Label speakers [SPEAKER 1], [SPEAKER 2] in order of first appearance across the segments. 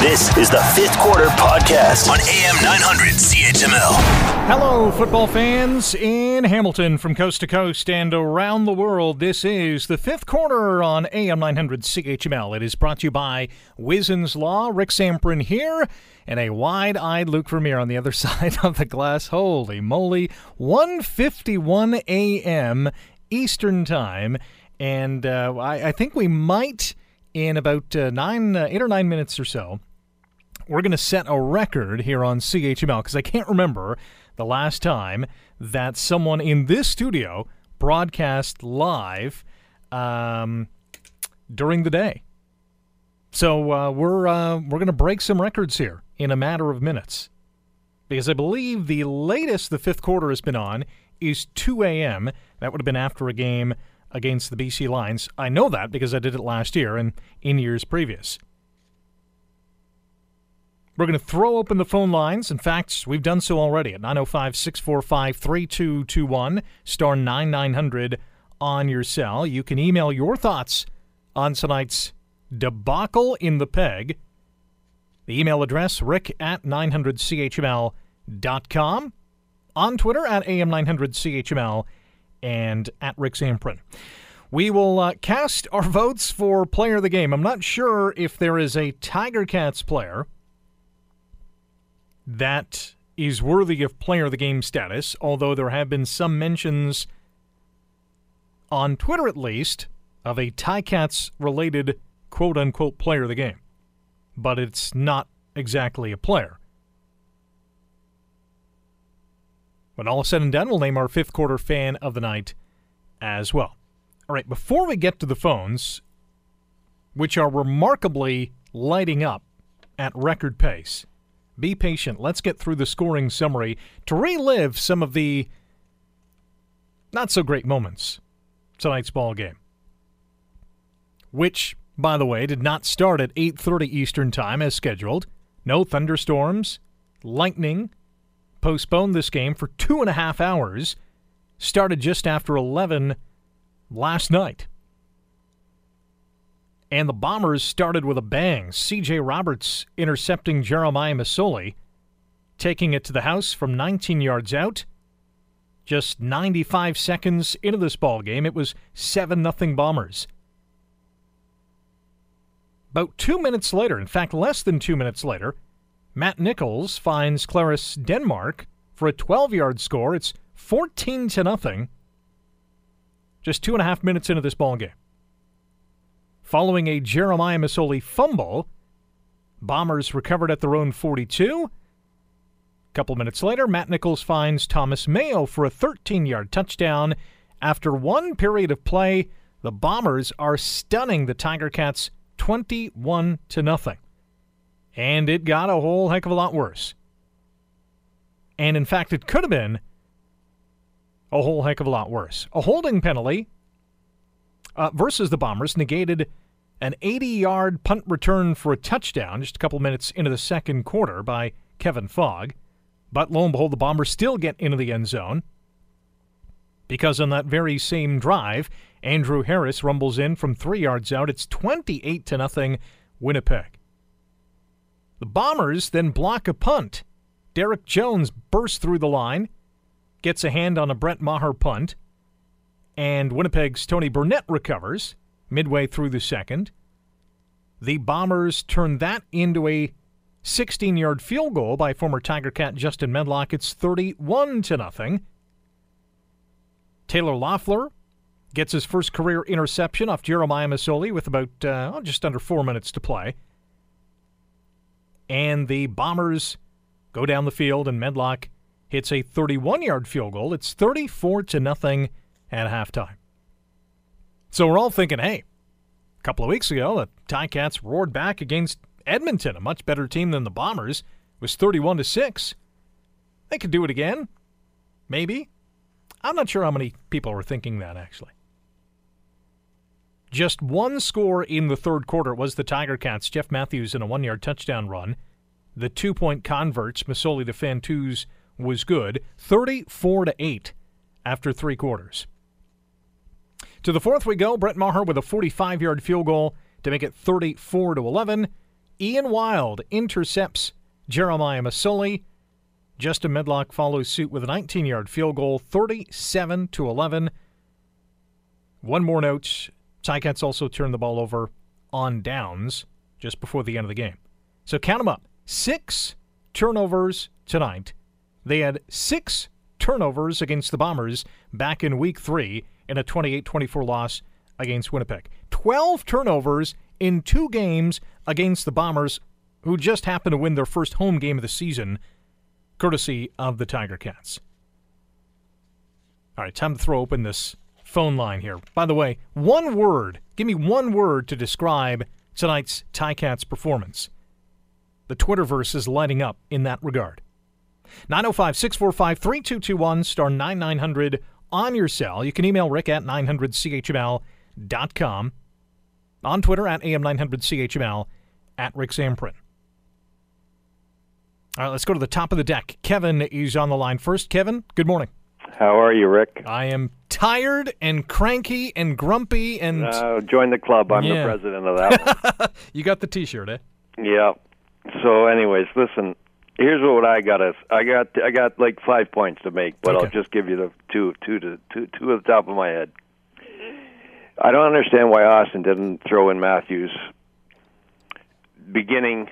[SPEAKER 1] This is the fifth quarter podcast on AM 900 CHML.
[SPEAKER 2] Hello, football fans in Hamilton from coast to coast and around the world. This is the fifth quarter on AM 900 CHML. It is brought to you by Wizen's Law. Rick Zamperin here, and a wide eyed Luke Vermeer on the other side of the glass. Holy moly. 151 a.m. Eastern Time. And uh, I, I, think we might, in about uh, nine, uh, eight or nine minutes or so, we're going to set a record here on CHML because I can't remember the last time that someone in this studio broadcast live um, during the day. So uh, we're uh, we're going to break some records here in a matter of minutes because I believe the latest the fifth quarter has been on is 2 a.m. That would have been after a game against the BC Lions. I know that because I did it last year and in years previous. We're going to throw open the phone lines. In fact, we've done so already at 905 645 3221, star 9900 on your cell. You can email your thoughts on tonight's debacle in the peg. The email address, rick at 900chml.com. On Twitter, at am900chml, and at Rick Zamperin. We will uh, cast our votes for player of the game. I'm not sure if there is a Tiger Cats player – that is worthy of player of the game status, although there have been some mentions on Twitter at least of a Ticats related quote unquote player of the game. But it's not exactly a player. When all is said and done, we'll name our fifth quarter fan of the night as well. All right, before we get to the phones, which are remarkably lighting up at record pace, be patient. Let's get through the scoring summary to relive some of the not so great moments tonight's ball game. Which, by the way, did not start at 8:30 Eastern Time as scheduled. No thunderstorms, lightning. Postponed this game for two and a half hours. Started just after 11 last night. And the Bombers started with a bang. C.J. Roberts intercepting Jeremiah Masoli, taking it to the house from 19 yards out. Just 95 seconds into this ball game, it was 7 0 Bombers. About two minutes later, in fact, less than two minutes later, Matt Nichols finds Clarence Denmark for a 12 yard score. It's 14 to nothing. Just two and a half minutes into this ball game. Following a Jeremiah Masoli fumble, Bombers recovered at their own 42. A couple minutes later, Matt Nichols finds Thomas Mayo for a 13 yard touchdown. After one period of play, the Bombers are stunning the Tiger Cats 21 to nothing. And it got a whole heck of a lot worse. And in fact, it could have been a whole heck of a lot worse. A holding penalty uh, versus the Bombers negated an 80 yard punt return for a touchdown just a couple minutes into the second quarter by Kevin Fogg. But lo and behold, the Bombers still get into the end zone because on that very same drive, Andrew Harris rumbles in from three yards out. It's 28 to nothing Winnipeg. The Bombers then block a punt. Derek Jones bursts through the line, gets a hand on a Brett Maher punt, and Winnipeg's Tony Burnett recovers midway through the second. The Bombers turn that into a 16 yard field goal by former Tiger Cat Justin Medlock. It's 31 to nothing. Taylor Loeffler gets his first career interception off Jeremiah Masoli with about uh, just under four minutes to play. And the Bombers go down the field, and Medlock hits a 31 yard field goal. It's 34 to nothing at halftime. So we're all thinking, hey, a couple of weeks ago, the Ticats roared back against Edmonton, a much better team than the Bombers. It was 31 to 6. They could do it again. Maybe. I'm not sure how many people were thinking that actually. Just one score in the third quarter was the Tiger Cats. Jeff Matthews in a one yard touchdown run. The two point converts, Masoli the Fantuz was good. 34 to 8 after three quarters. To the fourth we go. Brett Maher with a 45 yard field goal to make it 34 to 11. Ian Wild intercepts Jeremiah Masoli. Justin Medlock follows suit with a 19 yard field goal, 37 to 11. One more note Ticats also turned the ball over on downs just before the end of the game. So count them up six turnovers tonight. They had six turnovers against the Bombers back in week three in a 28 24 loss against Winnipeg. 12 turnovers in two games against the Bombers, who just happened to win their first home game of the season, courtesy of the Tiger Cats. All right, time to throw open this phone line here. By the way, one word. Give me one word to describe tonight's Ticats performance. The Twitterverse is lighting up in that regard. 905 645 3221 star 9900 on your cell. You can email rick at 900chml.com. On Twitter at am900chml at Rick Zamperin. All right, let's go to the top of the deck. Kevin is on the line first. Kevin, good morning.
[SPEAKER 3] How are you, Rick?
[SPEAKER 2] I am tired and cranky and grumpy and.
[SPEAKER 3] Uh, join the club. I'm
[SPEAKER 2] Yeah.
[SPEAKER 3] the president of that one.
[SPEAKER 2] you got the T-shirt, eh?
[SPEAKER 3] yeah. So, anyways, listen. Here's what I got. Us. I got. I got like five points to make, but I'll just give you the two, two to two, two at the top of my head. I don't understand why Austin didn't throw in Matthews beginning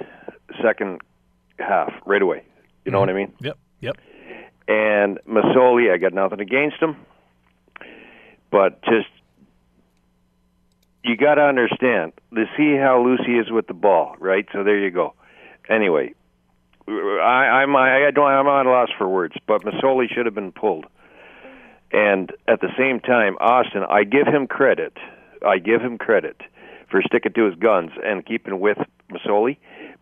[SPEAKER 3] second half right away. You know what I mean?
[SPEAKER 2] Yep. Yep.
[SPEAKER 3] And Masoli, I got nothing against him, but just you got to understand to see how loose he is with the ball, right? So there you go. Anyway, I, I'm I don't I'm at a loss for words, but Masoli should have been pulled. And at the same time, Austin, I give him credit. I give him credit for sticking to his guns and keeping with Masoli.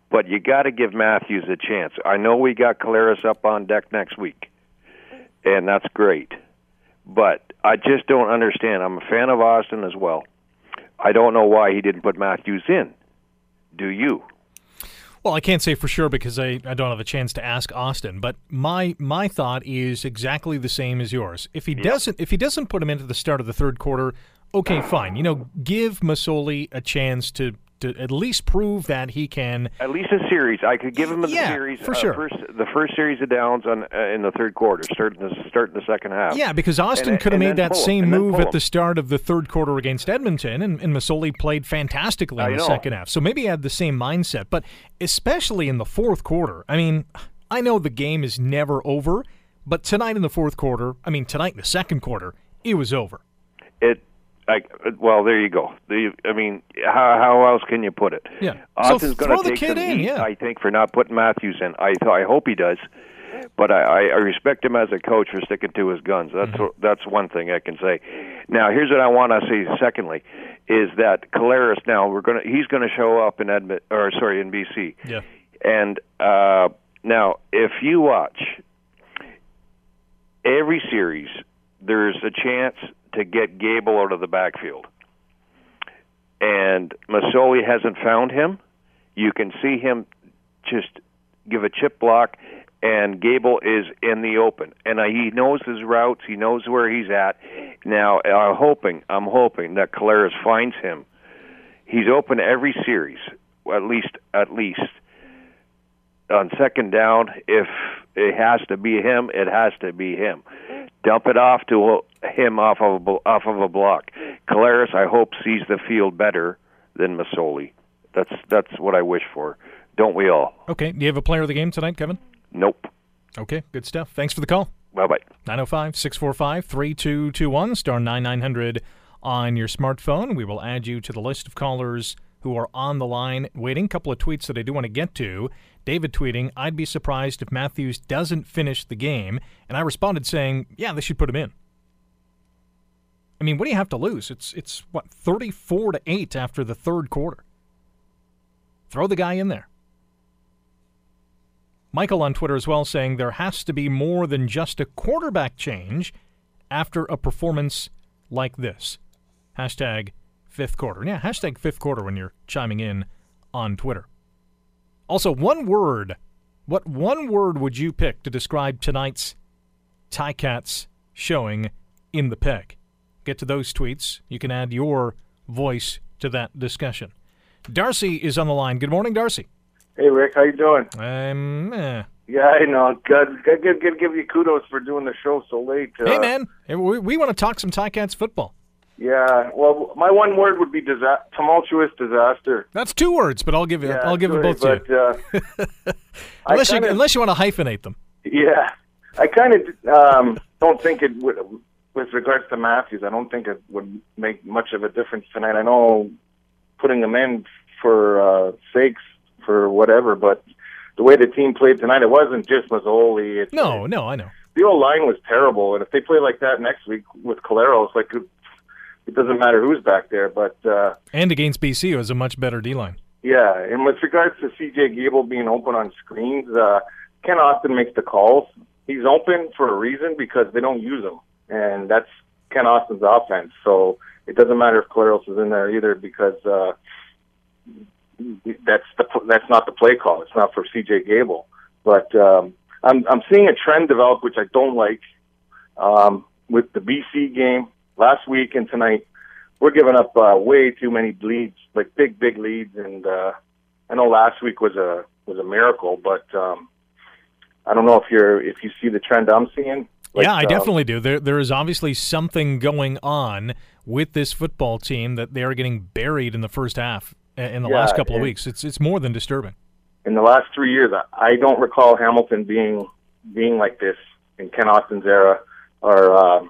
[SPEAKER 3] But you got to give Matthews a chance. I know we got Collaros up on deck next week, and that's great. But I just don't understand. I'm a fan of Austin as well. I don't know why he didn't put Matthews in. Do you?
[SPEAKER 2] Well, I can't say for sure because I, I don't have a chance to ask Austin, but my my thought is exactly the same as yours. If he doesn't if he doesn't put him into the start of the third quarter, okay, fine. You know, give Masoli a chance to to at least prove that he can
[SPEAKER 3] At least a series. I could give him a
[SPEAKER 2] Yeah,
[SPEAKER 3] series.
[SPEAKER 2] for
[SPEAKER 3] uh,
[SPEAKER 2] sure.
[SPEAKER 3] First, the first series of downs on uh, in the third quarter, starting the the second half.
[SPEAKER 2] Yeah, because Austin
[SPEAKER 3] And-
[SPEAKER 2] could have made that
[SPEAKER 3] pull
[SPEAKER 2] same move at the start of the third quarter against Edmonton, and, and Masoli played fantastically in the
[SPEAKER 3] know.
[SPEAKER 2] second half. So maybe he had the same mindset, but especially in the fourth quarter. I mean, I know the game is never over, but tonight in the fourth quarter, I mean, tonight in the second quarter, it was over.
[SPEAKER 3] It. I, well, there you go. The, I mean, how how else can you put it?
[SPEAKER 2] Yeah. So
[SPEAKER 3] Austin's
[SPEAKER 2] throw
[SPEAKER 3] going to
[SPEAKER 2] the
[SPEAKER 3] take
[SPEAKER 2] kid
[SPEAKER 3] some
[SPEAKER 2] in,
[SPEAKER 3] heat,
[SPEAKER 2] yeah.
[SPEAKER 3] I think, for not putting Matthews in. I I hope he does, but I, I, respect him as a coach for sticking to his guns. That's
[SPEAKER 2] Mm-hmm.
[SPEAKER 3] that's one thing I can say. Now, here's what I want to say. Secondly, is that Collaros now we're going to he's going to show up in Edmont or sorry in BC.
[SPEAKER 2] Yeah.
[SPEAKER 3] And uh, now, if you watch every series, there's a chance to get Gable out of the backfield. And Masoli hasn't found him. You can see him just give a chip block, and Gable is in the open. And uh, he knows his routes. He knows where he's at. Now, I'm hoping, I'm hoping that Collaros finds him. He's open every series, at least, at least on second down, if it has to be him, it has to be him. Dump it off to him off of a, off of a block. Collaros, I hope, sees the field better than Masoli. That's that's what I wish for. Don't we all?
[SPEAKER 2] Okay. Do you have a player of the game tonight, Kevin?
[SPEAKER 3] Nope.
[SPEAKER 2] Okay. Good stuff. Thanks for the call.
[SPEAKER 3] Bye bye.
[SPEAKER 2] 905 645 3221, star 9900 on your smartphone. We will add you to the list of callers who are on the line waiting. A couple of tweets that I do want to get to. David tweeting, I'd be surprised if Matthews doesn't finish the game. And I responded saying, yeah, they should put him in. I mean, what do you have to lose? It's, it's what, 34 to 8 after the third quarter. Throw the guy in there. Michael on Twitter as well saying there has to be more than just a quarterback change after a performance like this. Hashtag fifth quarter. Yeah, hashtag fifth quarter when you're chiming in on Twitter. Also, one word. What one word would you pick to describe tonight's Ticats showing in the peg? Get to those tweets. You can add your voice to that discussion. Darcy is on the line. Good morning, Darcy.
[SPEAKER 4] Hey, Rick, how you doing?
[SPEAKER 2] I'm. Eh.
[SPEAKER 4] Yeah, I know. Good. Good. Good. Good. Give you kudos for doing the show so late. Uh,
[SPEAKER 2] Hey, man, we, we want to talk some Ticats football.
[SPEAKER 4] Yeah. Well, my one word would be disa- tumultuous disaster.
[SPEAKER 2] That's two words, but I'll give you.
[SPEAKER 4] Yeah,
[SPEAKER 2] I'll give it
[SPEAKER 4] sorry,
[SPEAKER 2] both to you.
[SPEAKER 4] but, Uh,
[SPEAKER 2] Unless you
[SPEAKER 4] kinda-
[SPEAKER 2] unless you want to hyphenate them.
[SPEAKER 4] Yeah, I kind of um, don't think it would. With regards to Matthews, I don't think it would make much of a difference tonight. I know putting him in for uh, sakes for whatever, but the way the team played tonight, it wasn't just Masoli. It,
[SPEAKER 2] No, no, I know.
[SPEAKER 4] the old line was terrible, and if they play like that next week with Collaros, like it, it doesn't matter who's back there. But uh,
[SPEAKER 2] And against BC, it was a much better D line.
[SPEAKER 4] yeah, and with regards to CJ Gable being open on screens, uh, Kent Austin makes the calls. He's open for a reason because they don't use him, and that's Kent Austin's offense. So it doesn't matter if Collaros is in there either because uh, that's the that's not the play call. It's not for CJ Gable. But um, I'm I'm seeing a trend develop which I don't like um, with the BC game last week and tonight. We're giving up uh, way too many leads, like big big leads, and uh, I know last week was a was a miracle, but um, I don't know if you're if you see the trend I'm seeing. Like,
[SPEAKER 2] yeah, I
[SPEAKER 4] um,
[SPEAKER 2] definitely do. There, there is obviously something going on with this football team that they are getting buried in the first half in the
[SPEAKER 4] Yeah,
[SPEAKER 2] last couple of weeks. It's it's more than disturbing.
[SPEAKER 4] in the last three years, I- I don't recall Hamilton being being like this in Kent Austin's era, or uh,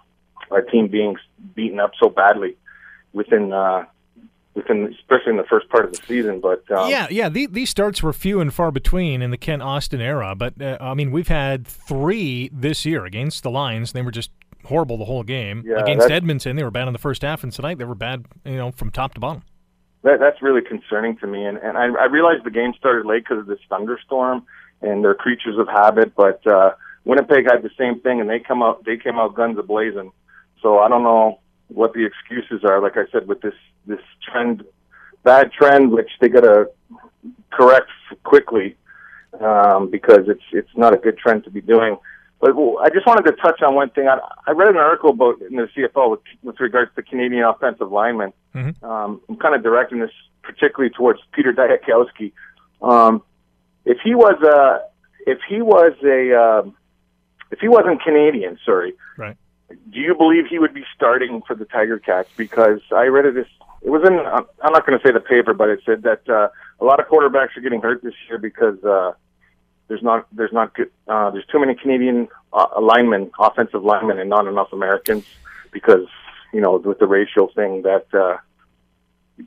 [SPEAKER 4] our team being beaten up so badly within uh, within especially in the first part of the season. But um,
[SPEAKER 2] yeah, yeah. The, these starts were few and far between in the Kent Austin era, but uh, I mean, we've had three this year against the Lions. They were just horrible the whole game.
[SPEAKER 4] Yeah,
[SPEAKER 2] against Edmonton, they were bad in the first half, and tonight they were bad, you know, from top to bottom.
[SPEAKER 4] that, that's really concerning to me. And, and I, I realized the game started late because of this thunderstorm, and they're creatures of habit. But uh, Winnipeg had the same thing, and they come out they came out guns a blazing. So I don't know what the excuses are. Like I said, with this this trend, bad trend, which they got to correct quickly um, because it's it's not a good trend to be doing. But well, I just wanted to touch on one thing. I, I read an article about in the CFL with, with regards to Canadian offensive linemen. Um, I'm kind of directing this particularly towards Peter Dyakowski. Um, if he was a, if he was a, um, if he wasn't Canadian, sorry,
[SPEAKER 2] Right.
[SPEAKER 4] do you believe he would be starting for the Tiger Cats? Because I read it. This it was in. I'm not going to say the paper, but it said that uh, a lot of quarterbacks are getting hurt this year because uh, there's not there's not good uh, there's too many Canadian uh, linemen, offensive linemen, and not enough Americans because you know with the racial thing that uh,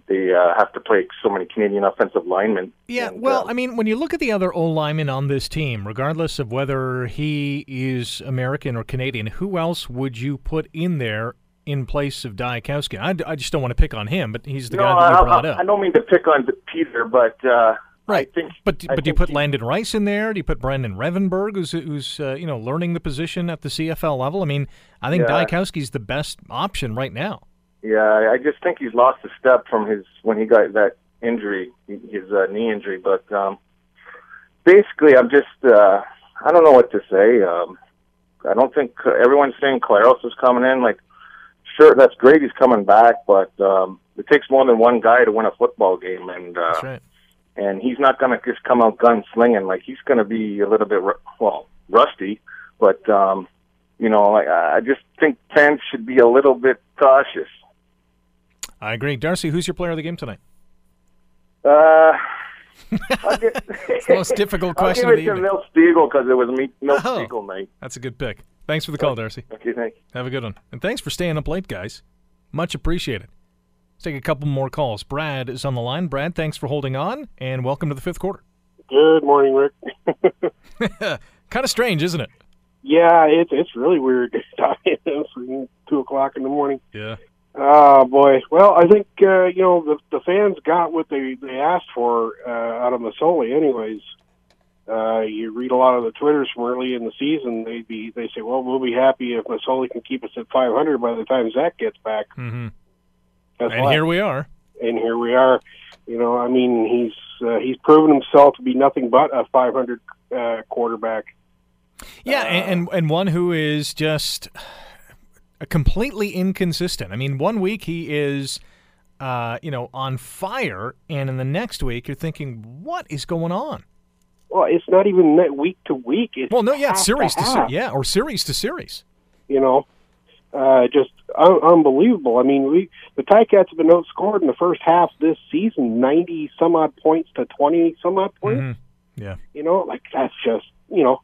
[SPEAKER 4] they uh, have to play so many Canadian offensive linemen.
[SPEAKER 2] Yeah,
[SPEAKER 4] And,
[SPEAKER 2] well,
[SPEAKER 4] uh,
[SPEAKER 2] I mean, when you look at the other O linemen on this team, regardless of whether he is American or Canadian, who else would you put in there in place of Dyakowski? I, I just don't want to pick on him, but he's the
[SPEAKER 4] no,
[SPEAKER 2] guy that you brought
[SPEAKER 4] I,
[SPEAKER 2] up.
[SPEAKER 4] I don't mean to pick on Peter, but uh,
[SPEAKER 2] Right.
[SPEAKER 4] I think,
[SPEAKER 2] But
[SPEAKER 4] I
[SPEAKER 2] but do you put
[SPEAKER 4] he-
[SPEAKER 2] Landon Rice in there? Do you put Brandon Revenberg, who's who's uh, you know learning the position at the CFL level? I mean, I think
[SPEAKER 4] Yeah.
[SPEAKER 2] Dyakowski's the best option right now.
[SPEAKER 4] Yeah, I I just think he's lost a step from his when he got that injury, his uh, knee injury. But um, basically, I'm just uh, I don't know what to say. Um, I don't think everyone's saying Collaros is coming in. Like, sure, that's great, he's coming back, but um, it takes more than one guy to win a football game, and uh,
[SPEAKER 2] That's right.
[SPEAKER 4] and he's not going to just come out gunslinging. Like he's going to be a little bit well rusty, but um, you know, I, I just think fans should be a little bit cautious.
[SPEAKER 2] I agree. Darcy, who's your player of the game tonight?
[SPEAKER 4] Uh, get,
[SPEAKER 2] It's the most difficult question
[SPEAKER 4] I'll
[SPEAKER 2] of
[SPEAKER 4] give
[SPEAKER 2] the
[SPEAKER 4] it to. Milt Stegall because it was me, Milt
[SPEAKER 2] Oh.
[SPEAKER 4] Stegall night.
[SPEAKER 2] That's a good pick. Thanks for the call, Darcy.
[SPEAKER 4] Okay, thank.
[SPEAKER 2] Have a good one. And thanks for staying up late, guys. Much appreciated. Let's take a couple more calls. Brad is on the line. Brad, thanks for holding on, and welcome to the fifth quarter.
[SPEAKER 5] Good morning, Rick.
[SPEAKER 2] kind of strange, isn't it?
[SPEAKER 5] Yeah, it's it's really weird talking to him for two o'clock in the morning.
[SPEAKER 2] Yeah.
[SPEAKER 5] Oh boy. Well, I think uh, you know the the fans got what they they asked for uh, out of Masoli. Anyways, uh, you read a lot of the twitters from early in the season. They be they say, well, we'll be happy if Masoli can keep us at 500 by the time Zach gets back.
[SPEAKER 2] Mm-hmm.
[SPEAKER 5] That's
[SPEAKER 2] And
[SPEAKER 5] why-
[SPEAKER 2] here we are.
[SPEAKER 5] and here we are. You know, I mean, he's uh, he's proven himself to be nothing but a 500 uh, quarterback.
[SPEAKER 2] Yeah, and, and and one who is just completely inconsistent. I mean, one week he is uh, you know, on fire, and in the next week you're thinking, what is going on?
[SPEAKER 5] Well, it's not even that week to week. It's
[SPEAKER 2] Well, no, yeah, series to, series, yeah, or series to series.
[SPEAKER 5] You know, uh, just un- unbelievable. I mean, we the Ticats have been outscored in the first half this season, ninety some odd points to twenty some odd points.
[SPEAKER 2] Mhm. Yeah.
[SPEAKER 5] You know, like that's just you know,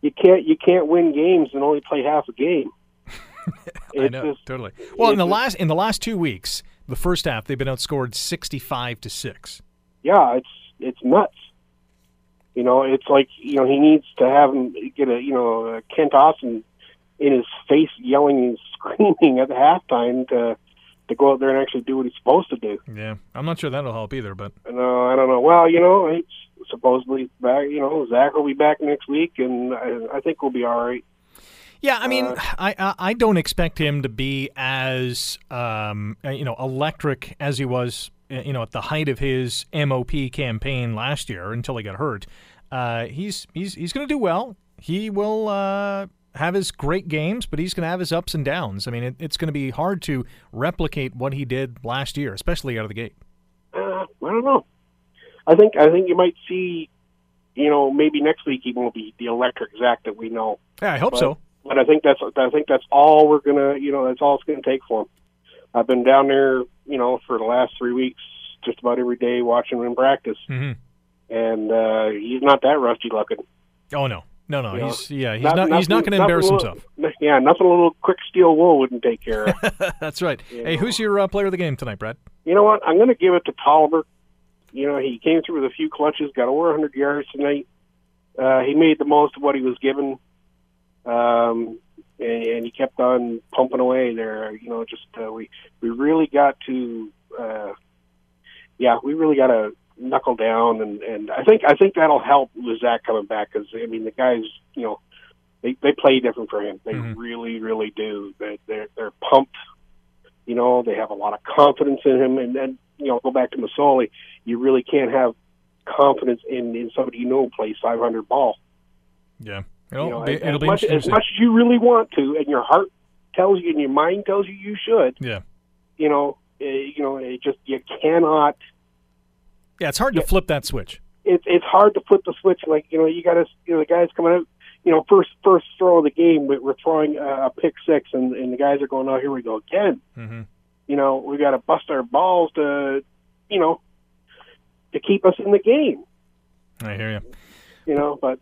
[SPEAKER 5] you can't you can't win games and only play half a game.
[SPEAKER 2] I know,
[SPEAKER 5] just-
[SPEAKER 2] totally. Well, in the
[SPEAKER 5] it's-
[SPEAKER 2] last in the last two weeks, the first half they've been outscored sixty-five to six.
[SPEAKER 5] yeah, it's it's nuts. You know, it's like you know he needs to have him get a you know uh, Kent Austin in his face, yelling and screaming at the halftime to to go out there and actually do what he's supposed to do.
[SPEAKER 2] Yeah, I'm not sure that'll help either, but
[SPEAKER 5] No, I don't know. Well, you know, it's supposedly back. You know, Zach will be back next week, and I, I think we'll be all right.
[SPEAKER 2] Yeah, I mean,
[SPEAKER 5] Uh,
[SPEAKER 2] I, I I don't expect him to be as um, uh, you know electric as he was uh, you know at the height of his MOP campaign last year until he got hurt. Uh, he's he's he's going to do well. He will uh, have his great games, but he's going to have his ups and downs. I mean, it, it's going to be hard to replicate what he did last year, especially out of the gate.
[SPEAKER 5] Uh, I don't know. I think I think you might see. You know, maybe next week he won't be the electric Zach that we know.
[SPEAKER 2] Yeah, I hope
[SPEAKER 5] But-
[SPEAKER 2] so.
[SPEAKER 5] but I think that's I think that's all we're gonna you know that's all it's gonna take for him. I've been down there you know for the last three weeks, just about every day watching him in practice,
[SPEAKER 2] hmm
[SPEAKER 5] and uh, he's not that rusty looking.
[SPEAKER 2] Oh no, no, no.
[SPEAKER 5] You know,
[SPEAKER 2] he's yeah, he's
[SPEAKER 5] Not-
[SPEAKER 2] not. he's not going to embarrass
[SPEAKER 5] nothing
[SPEAKER 2] himself.
[SPEAKER 5] little- Yeah, nothing a little quick steel wool wouldn't take care of.
[SPEAKER 2] That's right.
[SPEAKER 5] You
[SPEAKER 2] Hey,
[SPEAKER 5] know.
[SPEAKER 2] who's your uh, player of the game tonight, Brad?
[SPEAKER 5] you know what? I'm going to give it to Toliver. You know, he came through with a few clutches, got over 100 yards tonight. Uh, he made the most of what he was given, um, and, and he kept on pumping away there. You know, just uh, we we really got to, uh, yeah, we really got to knuckle down, and and I think I think that'll help with Zach coming back because I mean the guys, you know, they they play different for him. They
[SPEAKER 2] Mhm.
[SPEAKER 5] really really do. They they're they're pumped. You know, they have a lot of confidence in him, and then you know, go back to Masoli. You really can't have confidence in in somebody you know plays 500 ball.
[SPEAKER 2] Yeah, it'll
[SPEAKER 5] you know,
[SPEAKER 2] be,
[SPEAKER 5] as,
[SPEAKER 2] it'll
[SPEAKER 5] as
[SPEAKER 2] be
[SPEAKER 5] much as much as you really want to, and your heart tells you, and your mind tells you you should.
[SPEAKER 2] Yeah,
[SPEAKER 5] You know, uh, you know, it just you cannot.
[SPEAKER 2] yeah. It's hard to flip that switch.
[SPEAKER 5] It's it's hard to flip the switch. Like you know, you got to you know the guys coming out. You know, first first throw of the game, we- we're throwing a, pick six, and, and the guys are going, "Oh, here we go again."
[SPEAKER 2] hmm
[SPEAKER 5] You know, we got to bust our balls to, you know, to keep us in the game.
[SPEAKER 2] I hear you.
[SPEAKER 5] you know. But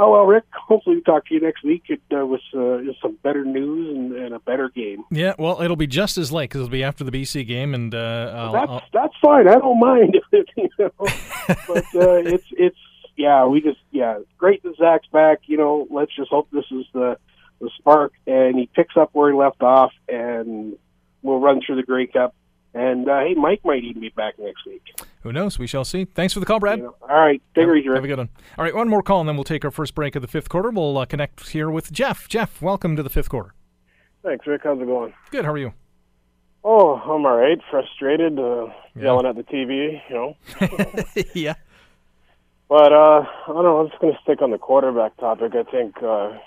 [SPEAKER 5] oh well, Rick. Hopefully, we talk to you next week it, uh, with uh, some better news and, and a better game.
[SPEAKER 2] Yeah, well, it'll be just as late because it'll be after the BC game, and uh,
[SPEAKER 5] that's
[SPEAKER 2] I'll-
[SPEAKER 5] that's fine. I don't mind. you know, but uh, it's it's yeah. We just yeah. Great that Zach's back. You know, let's just hope this is the the spark and he picks up where he left off, and we'll run through the Grey Cup. And uh, hey, Mike might even be back next week.
[SPEAKER 2] Who knows? We shall see. Thanks for the call, Brad.
[SPEAKER 5] All right, take easy,
[SPEAKER 2] Have a good one. All right, one more call, and then we'll take our first break of the fifth quarter. We'll uh, connect here with Jeff. Jeff, welcome to the fifth quarter.
[SPEAKER 6] Thanks, Rick. How's it going?
[SPEAKER 2] Good. How are you?
[SPEAKER 6] Oh, I'm all right. Frustrated, uh, yelling at the TV, you know.
[SPEAKER 2] yeah.
[SPEAKER 6] But uh, I don't know. I'm just going to stick on the quarterback topic. I think uh,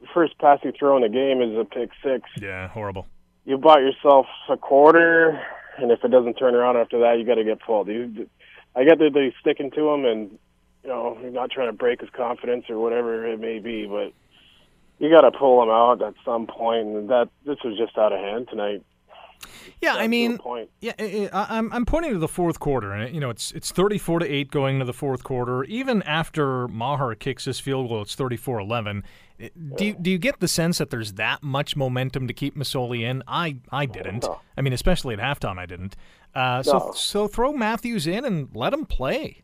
[SPEAKER 6] the first pass you throw in the game is a pick six.
[SPEAKER 2] Yeah. Horrible.
[SPEAKER 6] You bought yourself a quarter, and if it doesn't turn around after that, you got to get pulled. You, I get that they're sticking to him, and you know, you're not trying to break his confidence or whatever it may be, but you got to pull him out at some point. And that this was just out of hand tonight.
[SPEAKER 2] Yeah,
[SPEAKER 6] Got
[SPEAKER 2] I mean,
[SPEAKER 6] point.
[SPEAKER 2] Yeah, I, I- I'm I'm pointing to the fourth quarter, and it, you know it's it's 34 to eight going into the fourth quarter. Even after Maher kicks his field goal, it's 34-11. Do you, do you get the sense that there's that much momentum to keep Masoli in? I I didn't. I mean, especially at halftime, I didn't. Uh, so
[SPEAKER 6] No.
[SPEAKER 2] so throw Matthews in and let him play.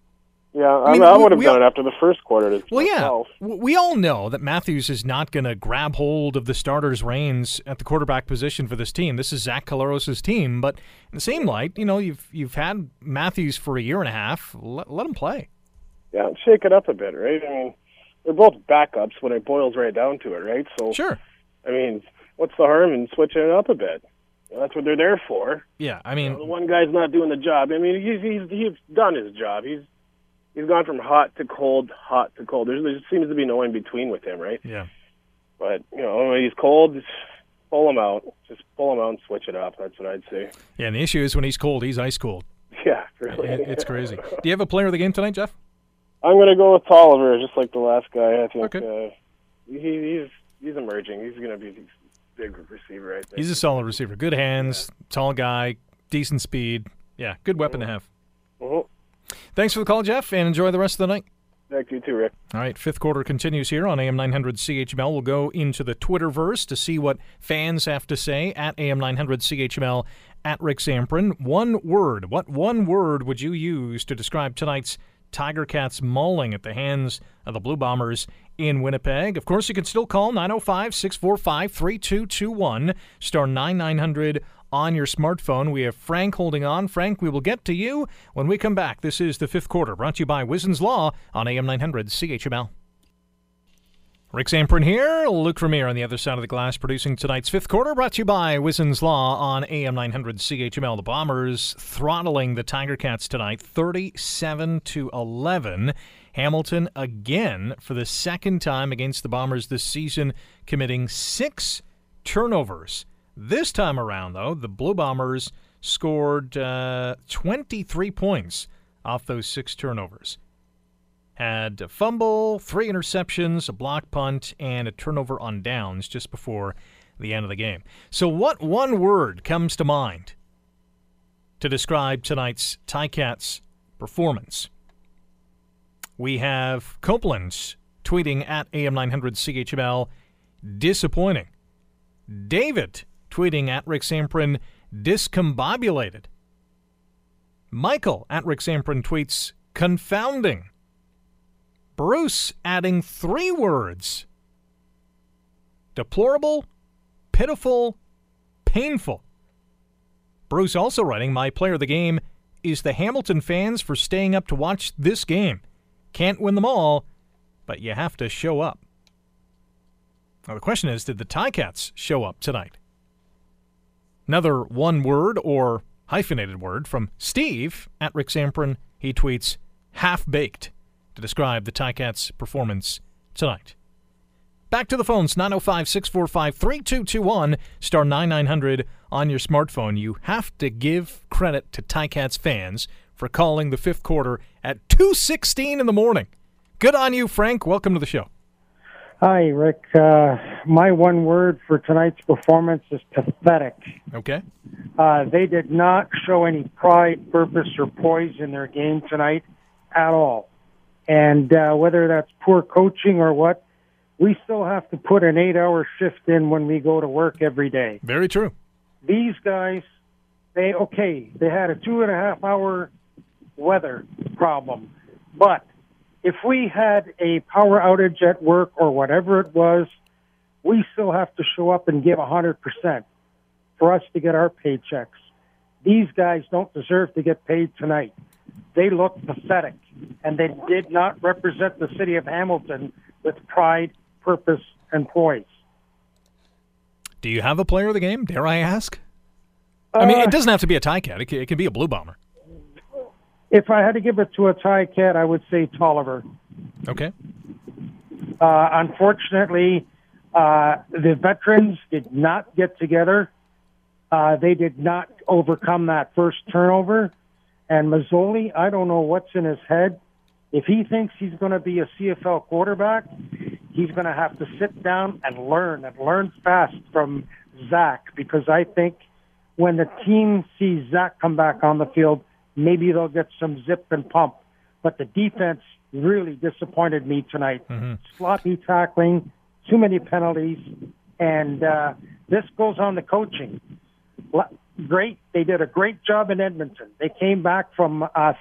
[SPEAKER 6] Yeah, I,
[SPEAKER 2] mean,
[SPEAKER 6] I would have
[SPEAKER 2] we
[SPEAKER 6] done it after the first quarter. To
[SPEAKER 2] Well, yeah,
[SPEAKER 6] myself.
[SPEAKER 2] we all know that Matthews is not going to grab hold of the starter's reins at the quarterback position for this team. This is Zach Collaros' team, but in the same light, you know, you've you've had Matthews for a year and a half. Let, let him play.
[SPEAKER 6] Yeah, shake it up a bit, right? I mean, they're both backups when it boils right down to it, right? So,
[SPEAKER 2] Sure.
[SPEAKER 6] I mean, what's the harm in switching it up a bit? That's what they're there for.
[SPEAKER 2] Yeah, I mean The
[SPEAKER 6] one guy's not doing the job. I mean, he's he's he's done his job. He's he's gone from hot to cold, hot to cold. There's, there seems to be no in between with him, right?
[SPEAKER 2] yeah,
[SPEAKER 6] But you know, when he's cold, pull him out. Just pull him out and switch it up. That's what I'd say.
[SPEAKER 2] Yeah, and the issue is when he's cold, he's ice cold.
[SPEAKER 6] Yeah, really.
[SPEAKER 2] It- it's crazy. Do you have a player of the game tonight, Jeff?
[SPEAKER 6] I'm gonna go with Toliver, just like the last guy. I think
[SPEAKER 2] Okay.
[SPEAKER 6] uh, he, he's he's emerging. He's gonna be a big receiver. I think.
[SPEAKER 2] He's a solid receiver. Good hands, tall guy, decent speed. Yeah, good weapon to have.
[SPEAKER 6] Mhm.
[SPEAKER 2] Thanks for the call, Jeff, and enjoy the rest of the night.
[SPEAKER 6] Thank you too, Rick.
[SPEAKER 2] All right, fifth quarter continues here on AM 900 CHML. We'll go into the Twitterverse to see what fans have to say at AM 900 CHML at Rick Zamperin. One word. What one word would you use to describe tonight's Tiger Cats mauling at the hands of the Blue Bombers in Winnipeg? Of course, you can still call 905 645 3221, star 9900 on your smartphone. We have Frank holding on. Frank, we will get to you when we come back. This is the fifth quarter, brought to you by Wizen's Law on AM 900 CHML. Rick Zamperin here, Luke Vermeer on the other side of the glass, producing tonight's fifth quarter, brought to you by Wizen's Law on AM 900 CHML. The Bombers throttling the Tiger Cats tonight, 37 to 11. Hamilton again for the second time against the Bombers this season, committing six turnovers. This time around, though, the Blue Bombers scored uh, 23 points off those six turnovers. Had a fumble, three interceptions, a block punt, and a turnover on downs just before the end of the game. So, what one word comes to mind to describe tonight's Ticats performance? We have Copeland tweeting at AM900CHML, disappointing. David tweeting at Rick Zamperin, discombobulated. Michael at Rick Zamperin tweets, confounding. Bruce adding three words deplorable, pitiful, painful. Bruce also writing, My player of the game is the Hamilton fans for staying up to watch this game. Can't win them all, but you have to show up. Now, the question is Did the Ticats show up tonight? Another one word or hyphenated word from Steve at Rick Zamperin. He tweets, half baked to describe the Ticats' performance tonight. Back to the phones 905 645 3221 star 9900 on your smartphone. You have to give credit to Ticats fans for calling the fifth quarter at 2:16 in the morning. Good on you, Frank. Welcome to the show.
[SPEAKER 7] Hi, Rick. Uh, my one word for tonight's performance is pathetic.
[SPEAKER 2] Okay.
[SPEAKER 7] Uh, they did not show any pride, purpose, or poise in their game tonight at all. And uh, whether that's poor coaching or what, we still have to put an eight hour shift in when we go to work every day.
[SPEAKER 2] Very true.
[SPEAKER 7] These guys, they, okay, they had a two and a half hour weather problem. But if we had a power outage at work or whatever it was, we still have to show up and give 100% for us to get our paychecks. These guys don't deserve to get paid tonight. They look pathetic, and they did not represent the city of Hamilton with pride, purpose, and poise.
[SPEAKER 2] Do you have a player of the game? Dare I ask? I mean,
[SPEAKER 7] Uh,
[SPEAKER 2] it doesn't have to be a Ticat. It can, it can be a Blue Bomber.
[SPEAKER 7] If I had to give it to a Ticat, I would say Toliver.
[SPEAKER 2] Okay.
[SPEAKER 7] Uh, unfortunately, uh, the veterans did not get together. Uh, they did not overcome that first turnover. And Masoli, I don't know what's in his head. If he thinks he's going to be a CFL quarterback, he's going to have to sit down and learn and learn fast from Zach because I think when the team sees Zach come back on the field, maybe they'll get some zip and pump. But the defense really disappointed me tonight. Sloppy tackling, too many penalties, and uh, this goes on the coaching. Great, they did a great job in Edmonton. They came back from a,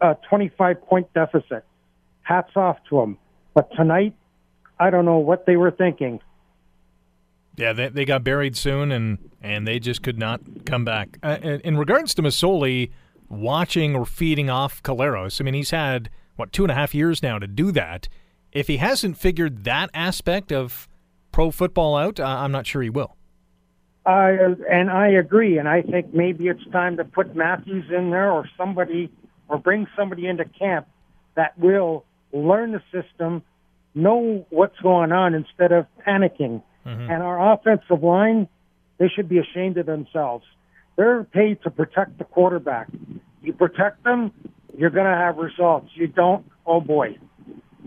[SPEAKER 7] a 25 point deficit. Hats off to them. But tonight, I don't know what they were thinking.
[SPEAKER 2] Yeah, they, they got buried soon, and, and they just could not come back. Uh, in, in regards to Masoli watching or feeding off Collaros, I mean, he's had, what, two and a half years now to do that. If he hasn't figured that aspect of pro football out, uh, I'm not sure he will.
[SPEAKER 7] I and I agree, and I think maybe it's time to put Matthews in there or somebody, or bring somebody into camp that will learn the system, know what's going on instead of panicking. Mm-hmm. And our offensive line, they should be ashamed of themselves. They're paid to protect the quarterback. You protect them, you're going to have results. You don't, oh boy.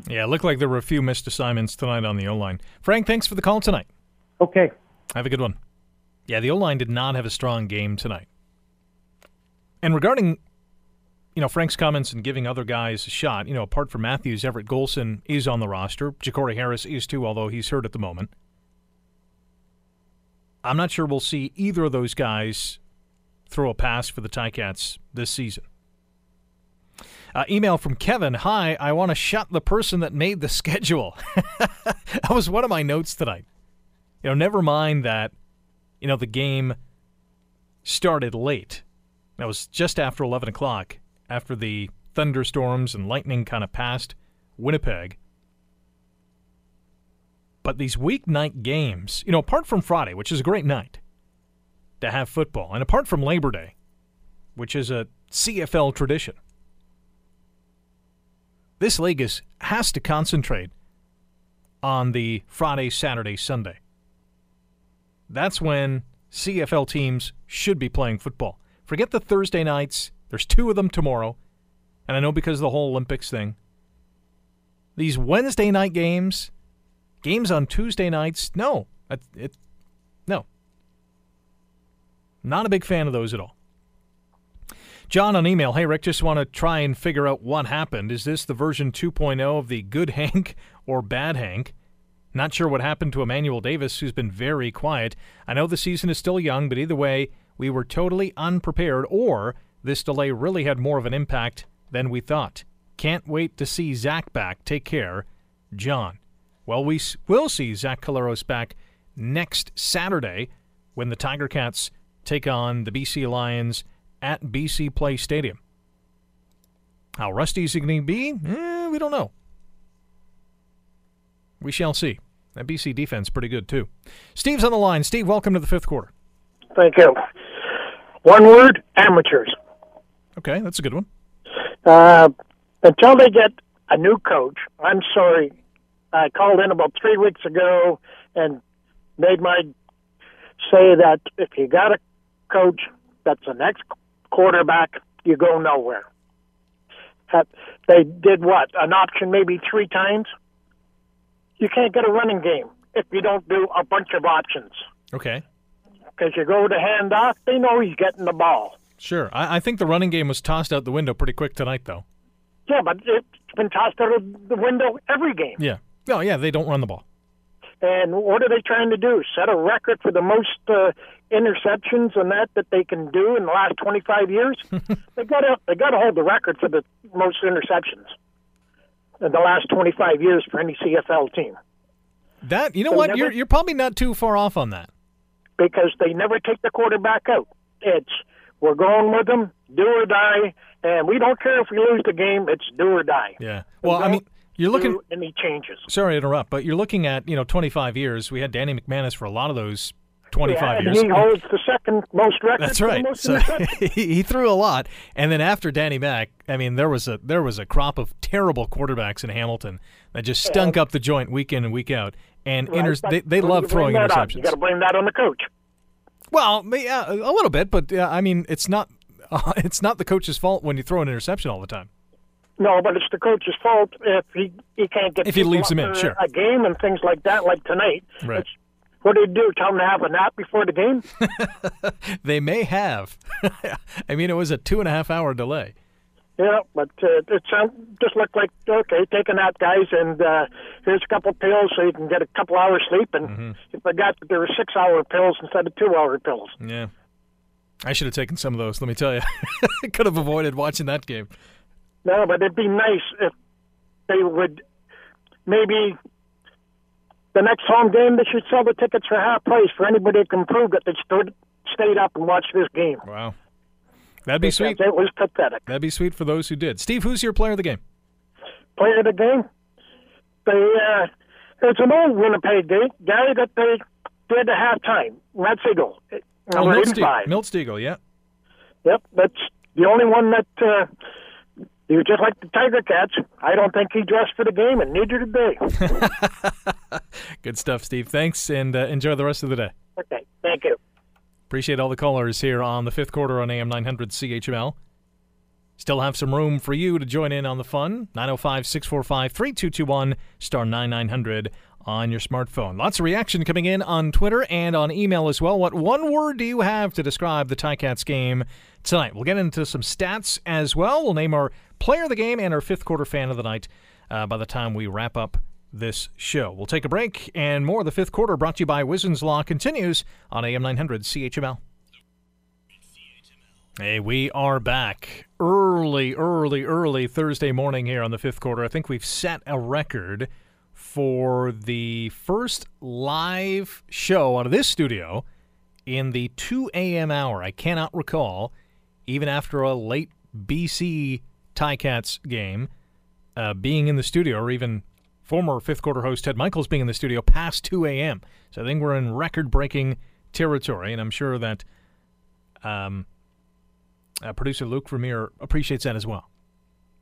[SPEAKER 2] Yeah, it looked like there were a few missed assignments tonight on the O line. Frank, thanks for the call tonight.
[SPEAKER 7] Okay.
[SPEAKER 2] Have a good one. Yeah, the O line did not have a strong game tonight. And regarding, you know, Frank's comments and giving other guys a shot, you know, apart from Matthews, Everett Golson is on the roster. Jacory Harris is too, although he's hurt at the moment. I'm not sure we'll see either of those guys throw a pass for the Ticats this season. Uh, email from Kevin. Hi, I want to shut the person that made the schedule. that was one of my notes tonight. You know, never mind that, you know, the game started late. That was just after 11 o'clock, after the thunderstorms and lightning kind of passed Winnipeg. But these weeknight games, you know, apart from Friday, which is a great night to have football, and apart from Labor Day, which is a CFL tradition, this league is, has to concentrate on the Friday, Saturday, Sunday. That's when CFL teams should be playing football. Forget the Thursday nights. There's two of them tomorrow. And I know because of the whole Olympics thing. These Wednesday night games, games on Tuesday nights, no. It, it, no. Not a big fan of those at all. John on email, hey Rick, just want to try and figure out what happened. Is this the version 2.0 of the good Hank or bad Hank? Not sure what happened to Emmanuel Davis, who's been very quiet. I know the season is still young, but either way, we were totally unprepared, or this delay really had more of an impact than we thought. Can't wait to see Zach back. Take care, John. Well, we will see Zach Collaros back next Saturday when the Tiger Cats take on the BC Lions at BC Place Stadium. How rusty is he going to be? Eh, we don't know. We shall see. That BC defense pretty good too. Steve's on the line. Steve, welcome to the fifth quarter.
[SPEAKER 8] Thank you. One word: amateurs.
[SPEAKER 2] Okay, that's a good one.
[SPEAKER 8] Uh, until they get a new coach, I'm sorry. I called in about three weeks ago and made my say that if you got a coach that's the next quarterback, you go nowhere. They did what? An option maybe three times? You can't get a running game if you don't do a bunch of options.
[SPEAKER 2] Okay.
[SPEAKER 8] Because you go to hand off, they know he's getting the ball.
[SPEAKER 2] Sure. I, I think the running game was tossed out the window pretty quick tonight, though.
[SPEAKER 8] Yeah, but it's been tossed out of the window every game.
[SPEAKER 2] Yeah. Oh, yeah, they don't run the ball.
[SPEAKER 8] And what are they trying to do? Set a record for the most uh, interceptions and that that they can do in the last 25 years? they got to they got to hold the record for the most interceptions in the last 25 years for any CFL team.
[SPEAKER 2] That you know what never, you're you're probably not too far off on that
[SPEAKER 8] because they never take the quarterback out. It's we're going with them, do or die, and we don't care if we lose the game. It's do or die.
[SPEAKER 2] Yeah. Well, I mean, you're looking
[SPEAKER 8] any changes.
[SPEAKER 2] Sorry to interrupt, but you're looking at you know 25 years. We had Danny McManus for a lot of those 25
[SPEAKER 8] yeah,
[SPEAKER 2] years.
[SPEAKER 8] He holds the second most record.
[SPEAKER 2] That's right.
[SPEAKER 8] Most
[SPEAKER 2] so he threw a lot, and then after Danny Mac, I mean, there was a there was a crop of terrible quarterbacks in Hamilton that just stunk up the joint week in and week out. And
[SPEAKER 8] right,
[SPEAKER 2] inter- they, they love throwing interceptions.
[SPEAKER 8] You got to blame that on the coach.
[SPEAKER 2] Well, yeah, a little bit, but uh, I mean, it's not uh, it's not the coach's fault when you throw an interception all the time.
[SPEAKER 8] No, but it's the coach's fault if he he can't get
[SPEAKER 2] if he leaves him in, sure.
[SPEAKER 8] a game and things like that, like tonight.
[SPEAKER 2] Right.
[SPEAKER 8] It's, what do you do? Tell them to have a nap before the game?
[SPEAKER 2] they may have. I mean, it was a two and a half hour delay.
[SPEAKER 8] Yeah, but uh, it sound, just looked like okay, take a nap, guys, and uh, here's a couple pills so you can get a couple hours sleep. And
[SPEAKER 2] mm-hmm.
[SPEAKER 8] if I got there were six hour pills instead of two hour pills.
[SPEAKER 2] Yeah, I should have taken some of those. Let me tell you, I could have avoided watching that game.
[SPEAKER 8] No, but it'd be nice if they would maybe the next home game they should sell the tickets for half price for anybody that can prove that they stood stayed up and watched this game.
[SPEAKER 2] Wow. That'd be sweet.
[SPEAKER 8] It was pathetic.
[SPEAKER 2] That'd be sweet for those who did. Steve, who's your player of the game?
[SPEAKER 8] Player of the game? They uh it's an old Winnipeg guy that they did at halftime. Matt Siegel.
[SPEAKER 2] Oh, Milt, Stegall. Yeah.
[SPEAKER 8] Yep, that's the only one that uh, he was just like the Tiger Cats. I don't think he dressed for the game, and neither did they.
[SPEAKER 2] Good stuff, Steve. Thanks, and uh, enjoy the rest of the day.
[SPEAKER 8] Okay, thank you.
[SPEAKER 2] Appreciate all the callers here on the fifth quarter on AM 900 CHML. Still have some room for you to join in on the fun. 905 645 3221 star 9900 on your smartphone. Lots of reaction coming in on Twitter and on email as well. What one word do you have to describe the Ticats game tonight? We'll get into some stats as well. We'll name our player of the game and our fifth quarter fan of the night uh, by the time we wrap up this show. We'll take a break and more. Of the fifth quarter brought to you by Wisden's Law continues on AM 900 CHML. Hey, we are back early, early, early Thursday morning here on the fifth quarter. I think we've set a record for the first live show out of this studio in the 2 a.m. hour. I cannot recall, even after a late BC Ticats game, uh, being in the studio, or even former fifth quarter host Ted Michaels being in the studio past 2 a.m. So I think we're in record breaking territory, and I'm sure that. Um, uh, producer Luke Vermeer appreciates that as well.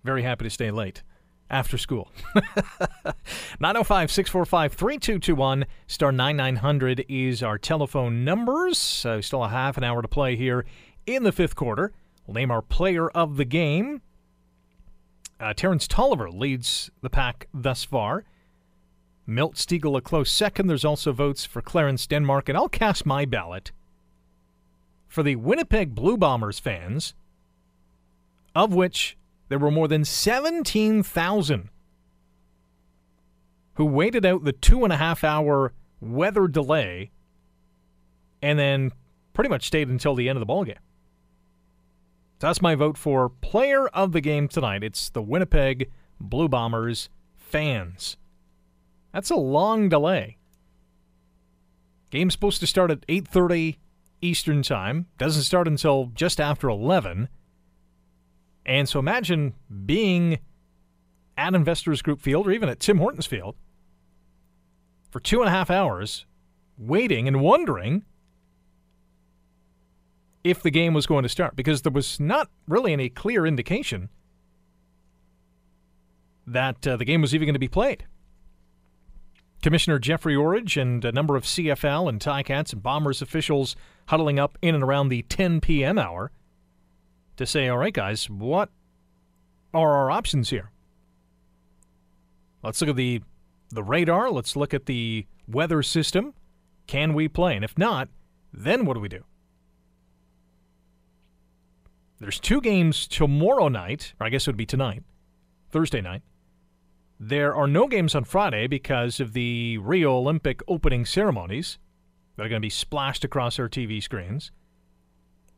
[SPEAKER 2] Very happy to stay late after school. 905 645 3221 star 9900 is our telephone numbers. So still a half an hour to play here in the fifth quarter. We'll name our player of the game. Uh, Terrence Toliver leads the pack thus far. Milt Stegall a close second. There's also votes for Clarence Denmark, and I'll cast my ballot for the Winnipeg Blue Bombers fans, of which there were more than 17,000 who waited out the two and a half hour weather delay and then pretty much stayed until the end of the ballgame. So that's my vote for player of the game tonight. It's the Winnipeg Blue Bombers fans. That's a long delay. Game's supposed to start at 8:30 Eastern Time. Doesn't start until just after 11. And so imagine being at Investors Group Field or even at Tim Hortons Field for two and a half hours, waiting and wondering if the game was going to start because there was not really any clear indication that uh, the game was even going to be played. Commissioner Jeffrey Orridge and a number of CFL and Ticats and Bombers officials huddling up in and around the 10 p.m. hour to say, all right, guys, what are our options here? Let's look at the the radar. Let's look at the weather system. Can we play? And if not, then what do we do? There's two games tomorrow night, or I guess it would be tonight, Thursday night. There are no games on Friday because of the Rio Olympic opening ceremonies that are going to be splashed across our TV screens.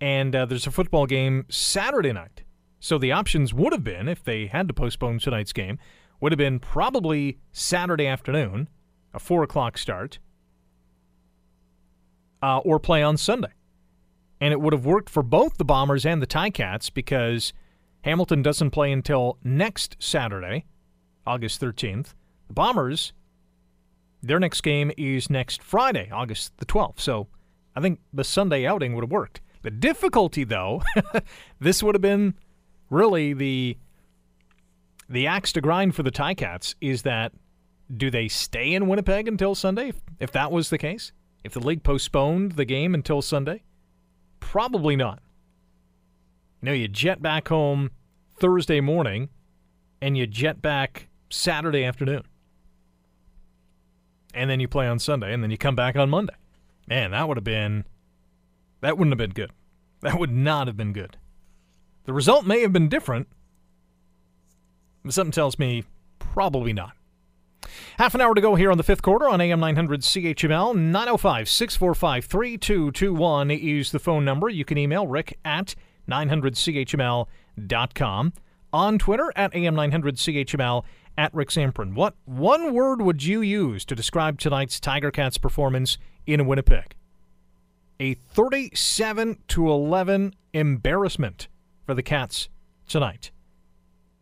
[SPEAKER 2] And uh, there's a football game Saturday night. So the options would have been, if they had to postpone tonight's game, would have been probably Saturday afternoon, a 4 o'clock start, uh, or play on Sunday. And it would have worked for both the Bombers and the Ticats because Hamilton doesn't play until next Saturday, August 13th. The Bombers their next game is next Friday, August the 12th. So I think the Sunday outing would have worked. The difficulty, though, this would have been really the the axe to grind for the Ticats is that do they stay in Winnipeg until Sunday? If, if that was the case, if the league postponed the game until Sunday, probably not. You know, you jet back home Thursday morning, and you jet back Saturday afternoon and then you play on Sunday, and then you come back on Monday. Man, that would have been. That wouldn't have been good. That would not have been good. The result may have been different, but something tells me probably not. Half an hour to go here on the fifth quarter on AM 900 CHML. 905 645 3221 is the phone number. You can email rick at 900CHML.com. On Twitter at AM900CHML at Rick Zamperin. What one word would you use to describe tonight's Tiger Cats performance in Winnipeg? A 37 to 11 embarrassment for the Cats tonight.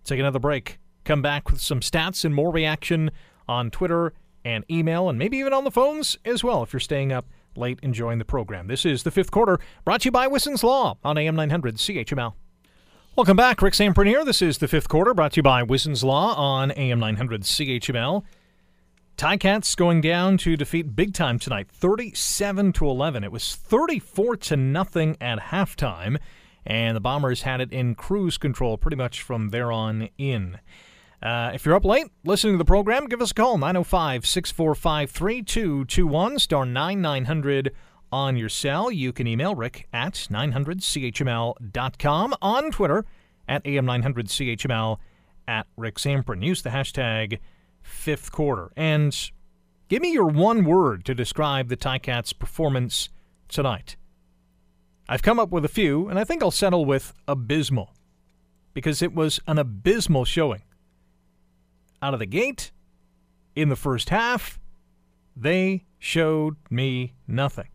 [SPEAKER 2] Take another break. Come back with some stats and more reaction on Twitter and email, and maybe even on the phones as well if you're staying up late enjoying the program. This is the fifth quarter, brought to you by Wissen's Law on AM 900 CHML. Welcome back, Rick Zamperin here. This is the fifth quarter, brought to you by Wissen's Law on AM 900 CHML. Ticats going down to defeat big time tonight, 37 to 11. It was 34 to nothing at halftime, and the Bombers had it in cruise control pretty much from there on in. Uh, if you're up late listening to the program, give us a call 905 645 3221 star 9900 on your cell. You can email rick at 900chml.com on Twitter at am900chml at Rick Zamperin. Use the hashtag fifth quarter. And give me your one word to describe the Ticats' performance tonight. I've come up with a few, and I think I'll settle with abysmal because it was an abysmal showing. Out of the gate, in the first half, they showed me nothing.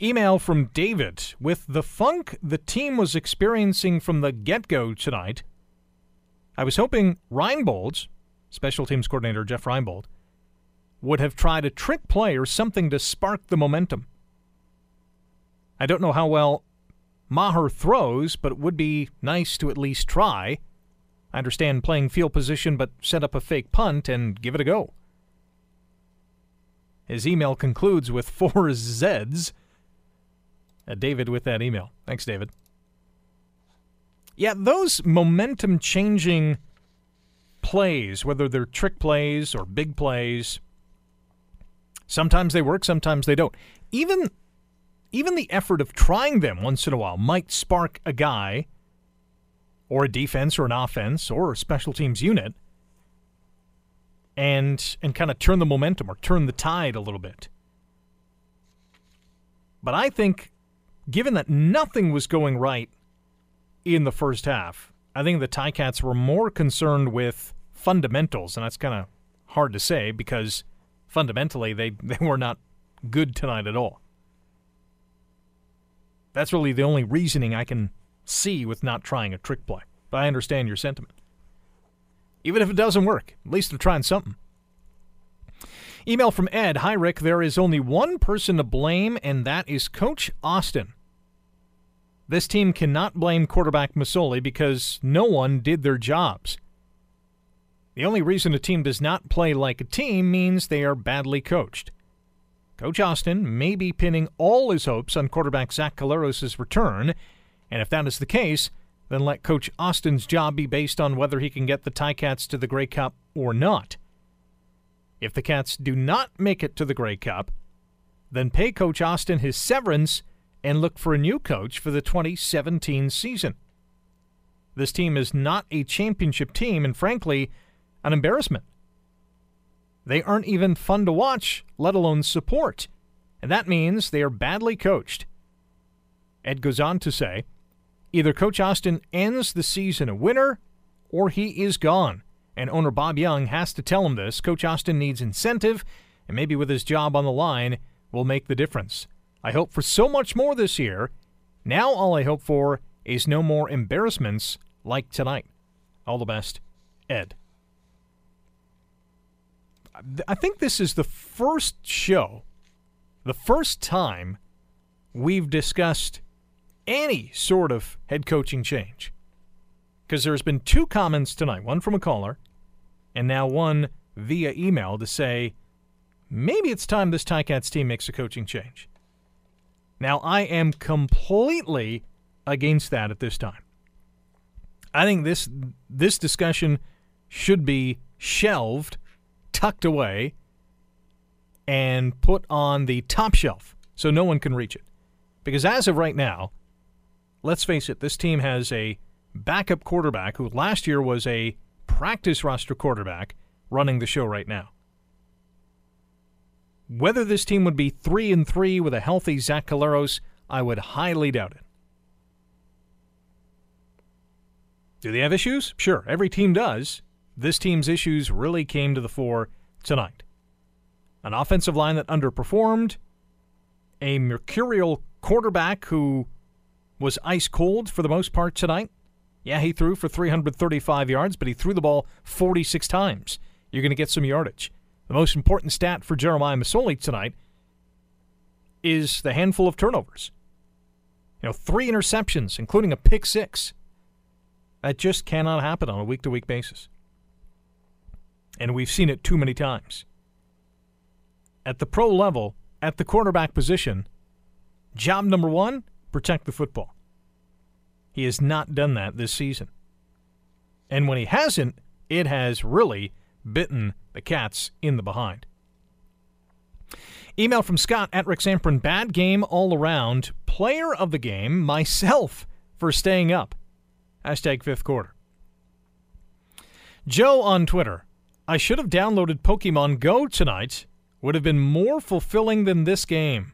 [SPEAKER 2] Email from David with the funk the team was experiencing from the get go tonight. I was hoping Reinbold, special teams coordinator Jeff Reinbold, would have tried a trick play or something to spark the momentum. I don't know how well Maher throws, but it would be nice to at least try. I understand playing field position, but set up a fake punt and give it a go. His email concludes with four Zs. Uh, David with that email. Thanks, David. Yeah, those momentum changing plays, whether they're trick plays or big plays, sometimes they work, sometimes they don't. Even even the effort of trying them once in a while might spark a guy or a defense or an offense or a special teams unit and and kind of turn the momentum or turn the tide a little bit. But I think given that nothing was going right in the first half, I think the Ticats were more concerned with fundamentals, and that's kind of hard to say because fundamentally they, they were not good tonight at all. That's really the only reasoning I can see with not trying a trick play. But I understand your sentiment. Even if it doesn't work, at least they're trying something. Email from Ed Hi, Rick. There is only one person to blame, and that is Coach Austin. This team cannot blame quarterback Masoli because no one did their jobs. The only reason a team does not play like a team means they are badly coached. Coach Austin may be pinning all his hopes on quarterback Zach Collaros' return, and if that is the case, then let Coach Austin's job be based on whether he can get the Ticats to the Grey Cup or not. If the Cats do not make it to the Grey Cup, then pay Coach Austin his severance and look for a new coach for the 2017 season. This team is not a championship team and, frankly, an embarrassment. They aren't even fun to watch, let alone support, and that means they are badly coached. Ed goes on to say either Coach Austin ends the season a winner or he is gone. And owner Bob Young has to tell him this. Coach Austin needs incentive, and maybe with his job on the line, will make the difference. I hope for so much more this year. Now, all I hope for is no more embarrassments like tonight. All the best, Ed. I think this is the first show, the first time we've discussed any sort of head coaching change. Because there's been two comments tonight one from a caller, and now one via email to say maybe it's time this Ticats team makes a coaching change. Now, I am completely against that at this time. I think this this discussion should be shelved, tucked away, and put on the top shelf so no one can reach it. Because as of right now, let's face it, this team has a backup quarterback who last year was a practice roster quarterback running the show right now. Whether this team would be 3 and 3 with a healthy Zach Collaros, I would highly doubt it. Do they have issues? Sure, every team does. This team's issues really came to the fore tonight. An offensive line that underperformed, a mercurial quarterback who was ice cold for the most part tonight. Yeah, he threw for 335 yards, but he threw the ball 46 times. You're going to get some yardage. The most important stat for Jeremiah Masoli tonight is the handful of turnovers. You know, three interceptions, including a pick six. That just cannot happen on a week to week basis. And we've seen it too many times. At the pro level, at the quarterback position, job number one protect the football. He has not done that this season. And when he hasn't, it has really bitten the cats in the behind. Email from Scott at Rick Zamperin. Bad game all around. Player of the game, myself, for staying up. Hashtag fifth quarter. Joe on Twitter. I should have downloaded Pokemon Go tonight. Would have been more fulfilling than this game.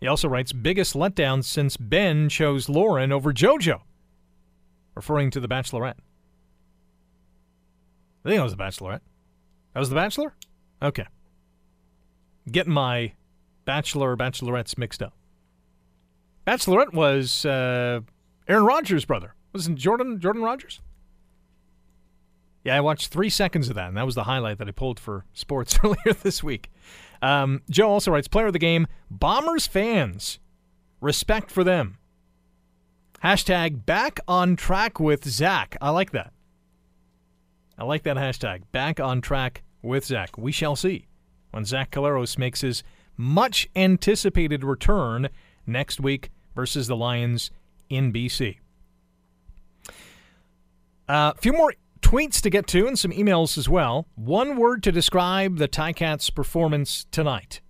[SPEAKER 2] He also writes, biggest letdown since Ben chose Lauren over JoJo, referring to The Bachelorette. I think it was The Bachelorette. That was The Bachelor? Okay. Getting my Bachelor Bachelorettes mixed up. Bachelorette was uh, Aaron Rodgers' brother. Wasn't Jordan Jordan Rodgers? Yeah, I watched three seconds of that, and that was the highlight that I pulled for sports earlier this week. Um, Joe also writes, player of the game, Bombers fans. Respect for them. Hashtag back on track with Zach. I like that. I like that hashtag. Back on track with Zach. We shall see when Zach Collaros makes his much anticipated return next week versus the Lions in BC. A uh, few more tweets to get to and some emails as well. One word to describe the Ticats' performance tonight.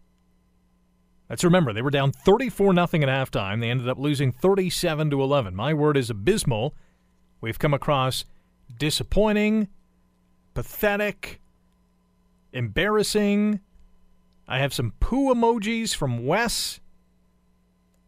[SPEAKER 2] Let's remember they were down 34 nothing at halftime. They ended up losing 37 to 11. My word is abysmal. We've come across disappointing, pathetic, embarrassing. I have some poo emojis from Wes.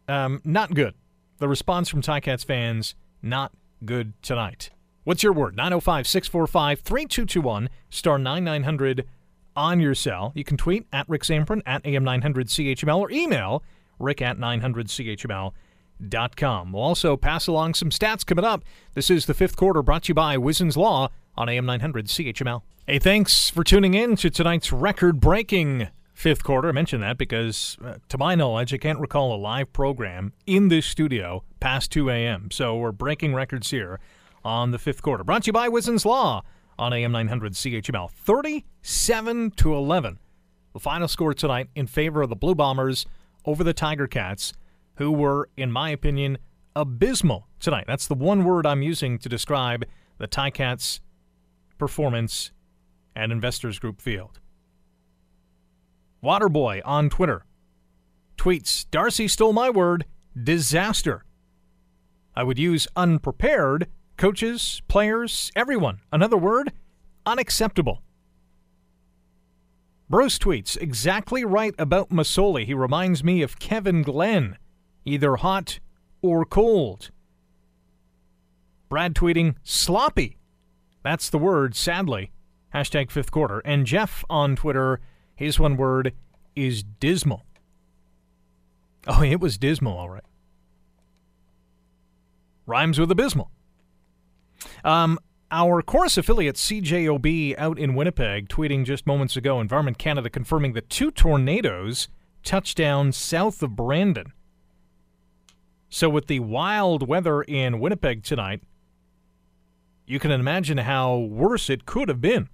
[SPEAKER 2] Um, not good. The response from Ticats fans, not good tonight. What's your word? 905 645 3221, star 9900 on your cell. You can tweet at Rick Zamperin at AM900CHML or email rick at 900CHML.com. We'll also pass along some stats coming up. This is the fifth quarter brought to you by Wizen's Law on AM900 CHML. Hey, thanks for tuning in to tonight's record breaking fifth quarter. I mention that because, uh, to my knowledge, I can't recall a live program in this studio past 2 a.m. So we're breaking records here on the fifth quarter. Brought to you by Wizen's Law on AM 900 CHML. 37 to 11. The final score tonight in favor of the Blue Bombers over the Tiger Cats, who were, in my opinion, abysmal tonight. That's the one word I'm using to describe the Ticats' performance at Investors Group Field. Waterboy on Twitter tweets Darcy stole my word, disaster. I would use unprepared coaches, players, everyone. Another word unacceptable. Bruce tweets exactly right about Masoli. He reminds me of Kevin Glenn, either hot or cold. Brad tweeting sloppy. That's the word, sadly. Hashtag fifth quarter. And Jeff on Twitter, his one word is dismal. Oh, it was dismal, all right. Rhymes with abysmal. Um, our Corus affiliate CJOB out in Winnipeg tweeting just moments ago Environment Canada confirming that two tornadoes touched down south of Brandon. So, with the wild weather in Winnipeg tonight, you can imagine how worse it could have been.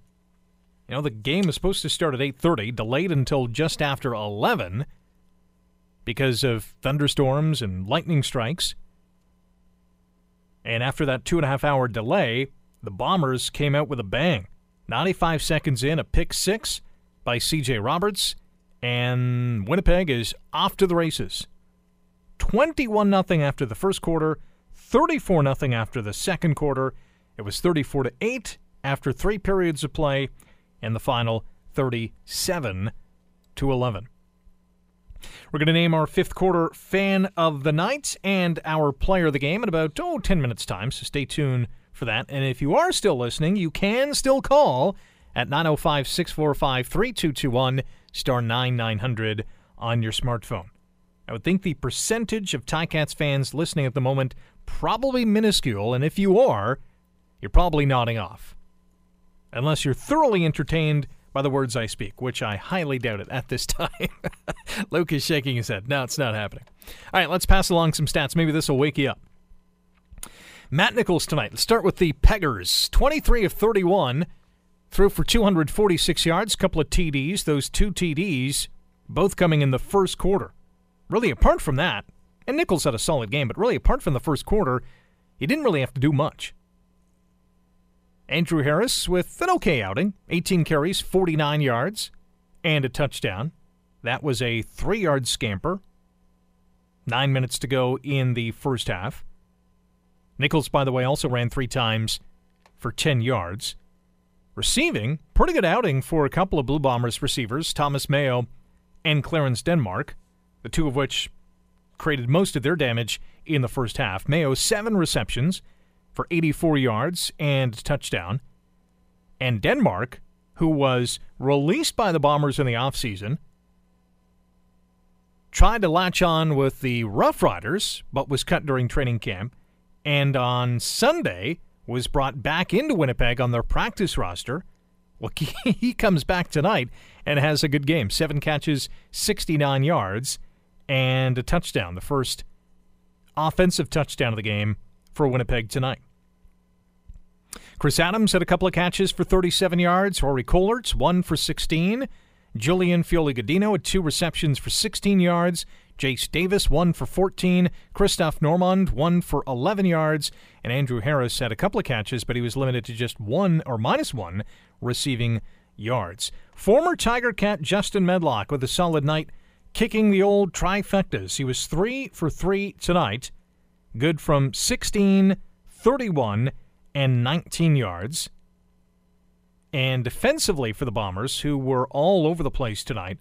[SPEAKER 2] You know, the game is supposed to start at 8:30, delayed until just after 11 because of thunderstorms and lightning strikes. And after that two and a half hour delay, the Bombers came out with a bang. 95 seconds in, a pick six by CJ Roberts, and Winnipeg is off to the races. 21 0 after the first quarter, 34 0 after the second quarter. It was 34 to 8 after three periods of play, and the final 37 to 11. We're going to name our fifth quarter fan of the night and our player of the game in about, oh, 10 minutes' time, so stay tuned for that. And if you are still listening, you can still call at 905 645 3221 star 9900 on your smartphone. I would think the percentage of Ticats fans listening at the moment probably minuscule, and if you are, you're probably nodding off. Unless you're thoroughly entertained by the words I speak, which I highly doubt it at this time. Luke is shaking his head. No, it's not happening. All right, let's pass along some stats. Maybe this will wake you up. Matt Nichols tonight. Let's start with the Peggers. 23 of 31, threw for 246 yards, couple of TDs. Those two TDs both coming in the first quarter. Really, apart from that, and Nichols had a solid game, but really, apart from the first quarter, he didn't really have to do much. Andrew Harris with an okay outing 18 carries, 49 yards, and a touchdown. That was a three yard scamper. Nine minutes to go in the first half. Nichols, by the way, also ran three times for 10 yards. Receiving, pretty good outing for a couple of Blue Bombers receivers, Thomas Mayo and Clarence Denmark, the two of which created most of their damage in the first half. Mayo, seven receptions for 84 yards and touchdown. And Denmark, who was released by the Bombers in the offseason, tried to latch on with the Rough Riders, but was cut during training camp. And on Sunday, was brought back into Winnipeg on their practice roster. Well, he comes back tonight and has a good game. Seven catches, 69 yards, and a touchdown. The first offensive touchdown of the game for Winnipeg tonight. Chris Adams had a couple of catches for 37 yards. Rory Kohlert, one for 16. Julian Feoli-Gudino had two receptions for 16 yards. Jace Davis, one for 14. Christophe Normand, one for 11 yards. And Andrew Harris had a couple of catches, but he was limited to just one or minus one receiving yards. Former Tiger Cat Justin Medlock with a solid night, kicking the old trifectas. He was three for three tonight, good from 16, 31, and 19 yards. And defensively for the Bombers, who were all over the place tonight,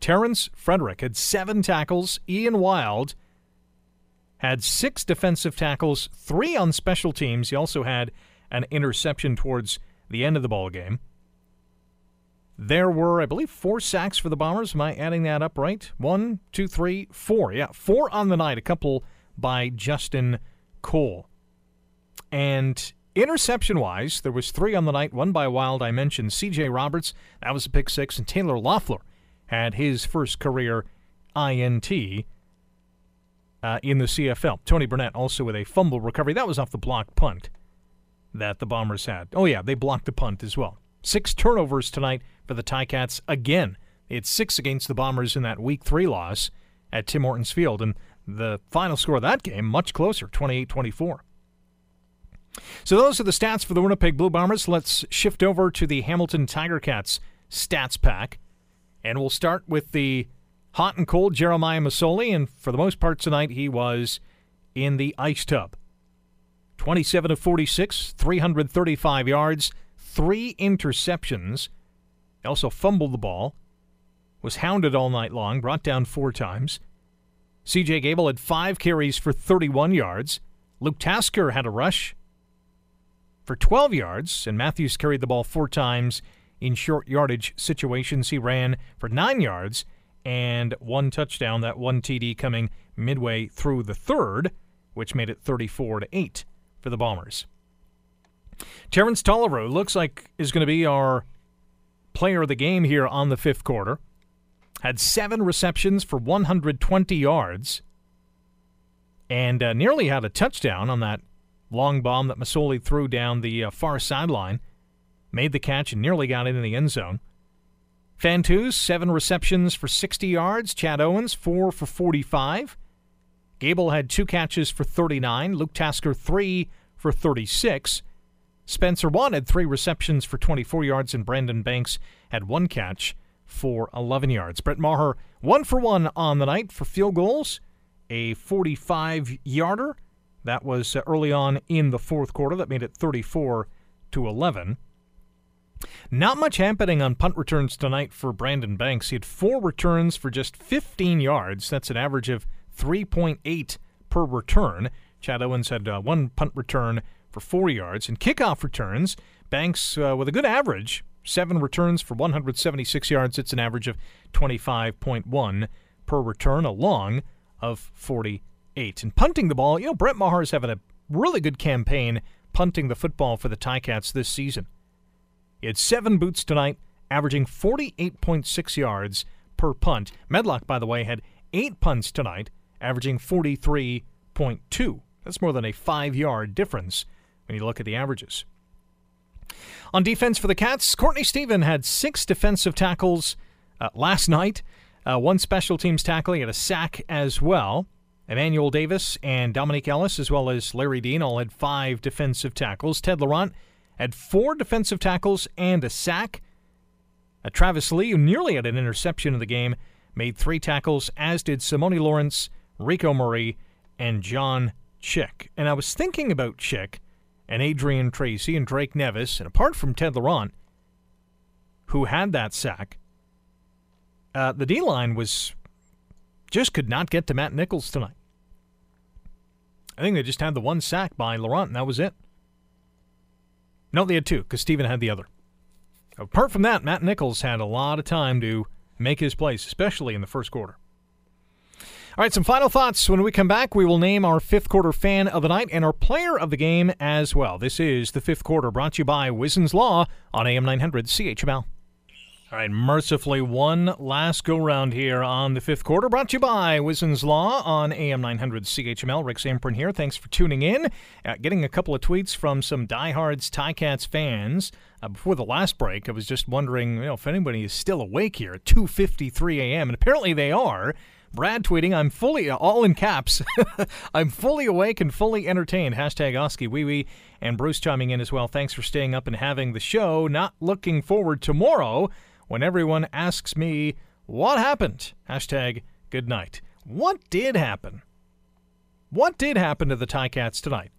[SPEAKER 2] Terrence Frederick had seven tackles. Ian Wild had six defensive tackles, three on special teams. He also had an interception towards the end of the ball game. There were, I believe, four sacks for the Bombers. Am I adding that up right? One, two, three, four. Yeah, four on the night. A couple by Justin Cole. And interception wise, there was three on the night. One by Wild. I mentioned C.J. Roberts. That was a pick six, and Taylor Loeffler had his first career INT uh, in the CFL. Tony Burnett also with a fumble recovery. That was off the block punt that the Bombers had. Oh, yeah, they blocked the punt as well. Six turnovers tonight for the Ticats again. It's six against the Bombers in that Week 3 loss at Tim Hortons Field. And the final score of that game, much closer, 28 24. So those are the stats for the Winnipeg Blue Bombers. Let's shift over to the Hamilton Tiger Cats stats pack. And we'll start with the hot and cold Jeremiah Masoli. And for the most part tonight, he was in the ice tub. 27 of 46, 335 yards, three interceptions. He also fumbled the ball, was hounded all night long, brought down four times. CJ Gable had five carries for 31 yards. Luke Tasker had a rush for 12 yards, and Matthews carried the ball four times in short yardage situations. He ran for nine yards and one touchdown, that one TD coming midway through the third, which made it 34 to 8 for the Bombers. Terrence Toliver looks like is going to be our player of the game here on the fifth quarter. Had seven receptions for 120 yards and uh, nearly had a touchdown on that long bomb that Masoli threw down the uh, far sideline made the catch and nearly got into the end zone. Fantuz, seven receptions for 60 yards. Chad Owens, four for 45. Gable had two catches for 39. Luke Tasker, three for 36. Spencer Watt had three receptions for 24 yards, and Brandon Banks had one catch for 11 yards. Brett Maher, one for one on the night for field goals, a 45 yarder. That was uh, early on in the fourth quarter. That made it 34 to 11. Not much happening on punt returns tonight for Brandon Banks. He had four returns for just 15 yards. That's an average of 3.8 per return. Chad Owens had uh, one punt return for four yards. And kickoff returns, Banks uh, with a good average, seven returns for 176 yards. It's an average of 25.1 per return, a long of 48. And punting the ball, you know, Brett Maher is having a really good campaign punting the football for the Ticats this season. He had seven boots tonight, averaging 48.6 yards per punt. Medlock, by the way, had eight punts tonight, averaging 43.2. That's more than a five yard difference when you look at the averages. On defense for the Cats, Courtney Stephen had six defensive tackles uh, last night. Uh, one special teams tackle. He had a sack as well. Emmanuel Davis and Dominique Ellis, as well as Larry Dean, all had five defensive tackles. Ted Laurent had four defensive tackles and a sack. Uh, Travis Lee, who nearly had an interception in the game, made three tackles, as did Simoni Lawrence, Rico Murray, and John Chick. And I was thinking about Chick and Adrian Tracy and Drake Nevis, and apart from Ted Laurent, who had that sack, uh, the D line was just could not get to Matt Nichols tonight. I think they just had the one sack by Laurent, and that was it. No, they had two because Stephen had the other. Apart from that, Matt Nichols had a lot of time to make his place, especially in the first quarter. All right, some final thoughts. When we come back, we will name our fifth quarter fan of the night and our player of the game as well. This is the fifth quarter brought to you by Wizen's Law on AM 900 CHML. All right, mercifully, one last go round here on the fifth quarter, brought to you by Wizen's Law on AM 900 CHML. Rick Zamperin here. Thanks for tuning in. Uh, getting a couple of tweets from some diehards Ticats fans. Uh, before the last break, I was just wondering you know, if anybody is still awake here at 2.53 a.m., and apparently they are. Brad tweeting, I'm fully, all in caps, I'm fully awake and fully entertained. Hashtag Oskee Wee Wee. And Bruce chiming in as well. Thanks for staying up and having the show. Not looking forward tomorrow when everyone asks me, What happened? Hashtag good night. What did happen? What did happen to the Ticats tonight?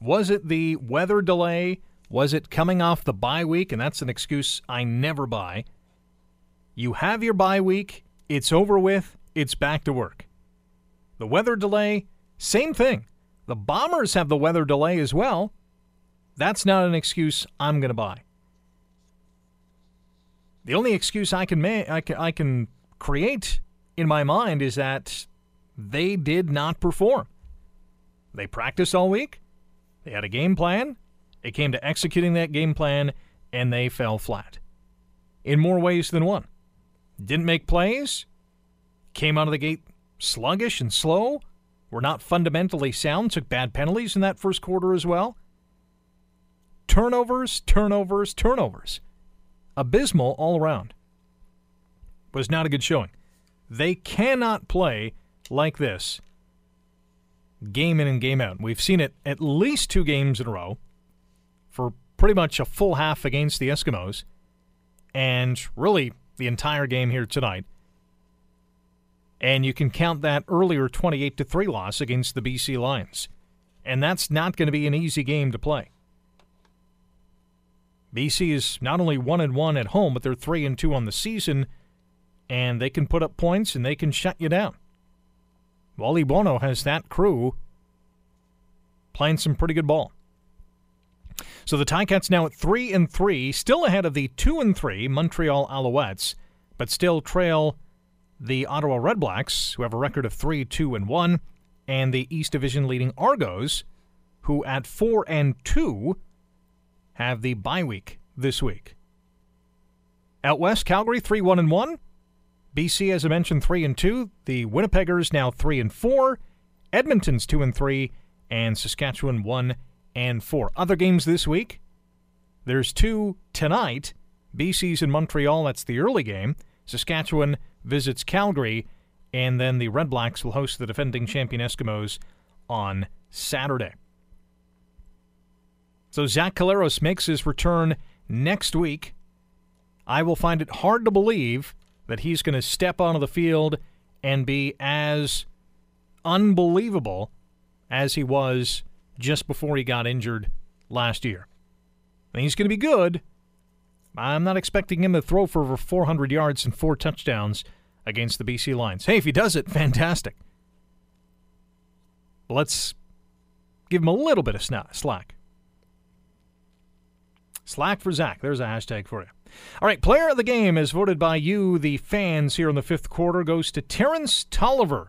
[SPEAKER 2] Was it the weather delay? Was it coming off the bye week? And that's an excuse I never buy. You have your bye week, it's over with, it's back to work. The weather delay, same thing. The Bombers have the weather delay as well. That's not an excuse I'm going to buy. The only excuse I can, ma- I can I can create in my mind is that they did not perform. They practiced all week. They had a game plan. It came to executing that game plan, and they fell flat. In more ways than one. Didn't make plays. Came out of the gate sluggish and slow. Were not fundamentally sound. Took bad penalties in that first quarter as well. Turnovers, turnovers, turnovers abysmal all around. Was not a good showing. They cannot play like this game in and game out. We've seen it at least two games in a row for pretty much a full half against the Eskimos, and really the entire game here tonight. And you can count that earlier 28 to 3 loss against the BC Lions. And that's not going to be an easy game to play. BC is not only one and one at home, but they're three and two on the season, and they can put up points and they can shut you down. Wally Buono has that crew playing some pretty good ball. So the Ticats now at three and three, still ahead of the two and three Montreal Alouettes, but still trail the Ottawa Redblacks, who have a record of three, two, and one, and the East Division leading Argos, who at four and two have the bye week this week. Out west, Calgary 3 1 and 1. BC, as I mentioned, 3 and 2. The Winnipeggers now 3 and 4. Edmonton's 2 and 3. And Saskatchewan 1 and 4. Other games this week. There's two tonight. BC's in Montreal. That's the early game. Saskatchewan visits Calgary. And then the Red Blacks will host the defending champion Eskimos on Saturday. So Zach Collaros makes his return next week. I will find it hard to believe that he's going to step onto the field and be as unbelievable as he was just before he got injured last year. And he's going to be good. I'm not expecting him to throw for over 400 yards and four touchdowns against the BC Lions. Hey, if he does it, fantastic. Let's give him a little bit of slack. Slack for Zach. There's a hashtag for you. All right, player of the game, as voted by you, the fans here in the fifth quarter, goes to Terrence Toliver.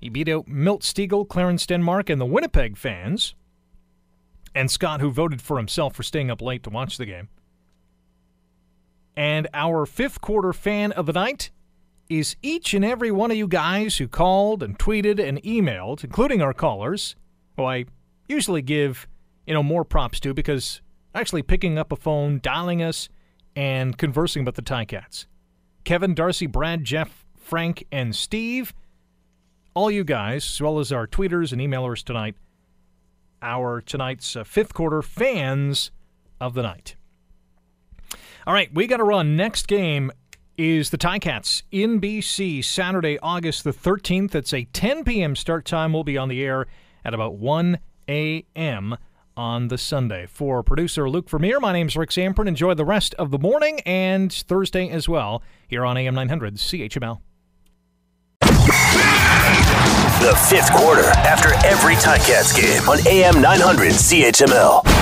[SPEAKER 2] He beat out Milt Stegall, Clarence Denmark, and the Winnipeg fans. And Scott, who voted for himself for staying up late to watch the game. And our fifth quarter fan of the night is each and every one of you guys who called and tweeted and emailed, including our callers, who I usually give, you know, more props to because actually picking up a phone, dialing us, and conversing about the Ticats. Kevin, Darcy, Brad, Jeff, Frank, and Steve. All you guys, as well as our tweeters and emailers tonight, our tonight's uh, fifth quarter fans of the night. All right, we got to run. Next game is the Ticats in BC Saturday, August the 13th. It's a 10 p.m. start time. We'll be on the air at about 1 a.m. on the Sunday. For producer Luke Vermeer, my name's Rick Zamperin. Enjoy the rest of the morning and Thursday as well here on AM 900 CHML.
[SPEAKER 1] The fifth quarter after every Ticats game on AM 900 CHML.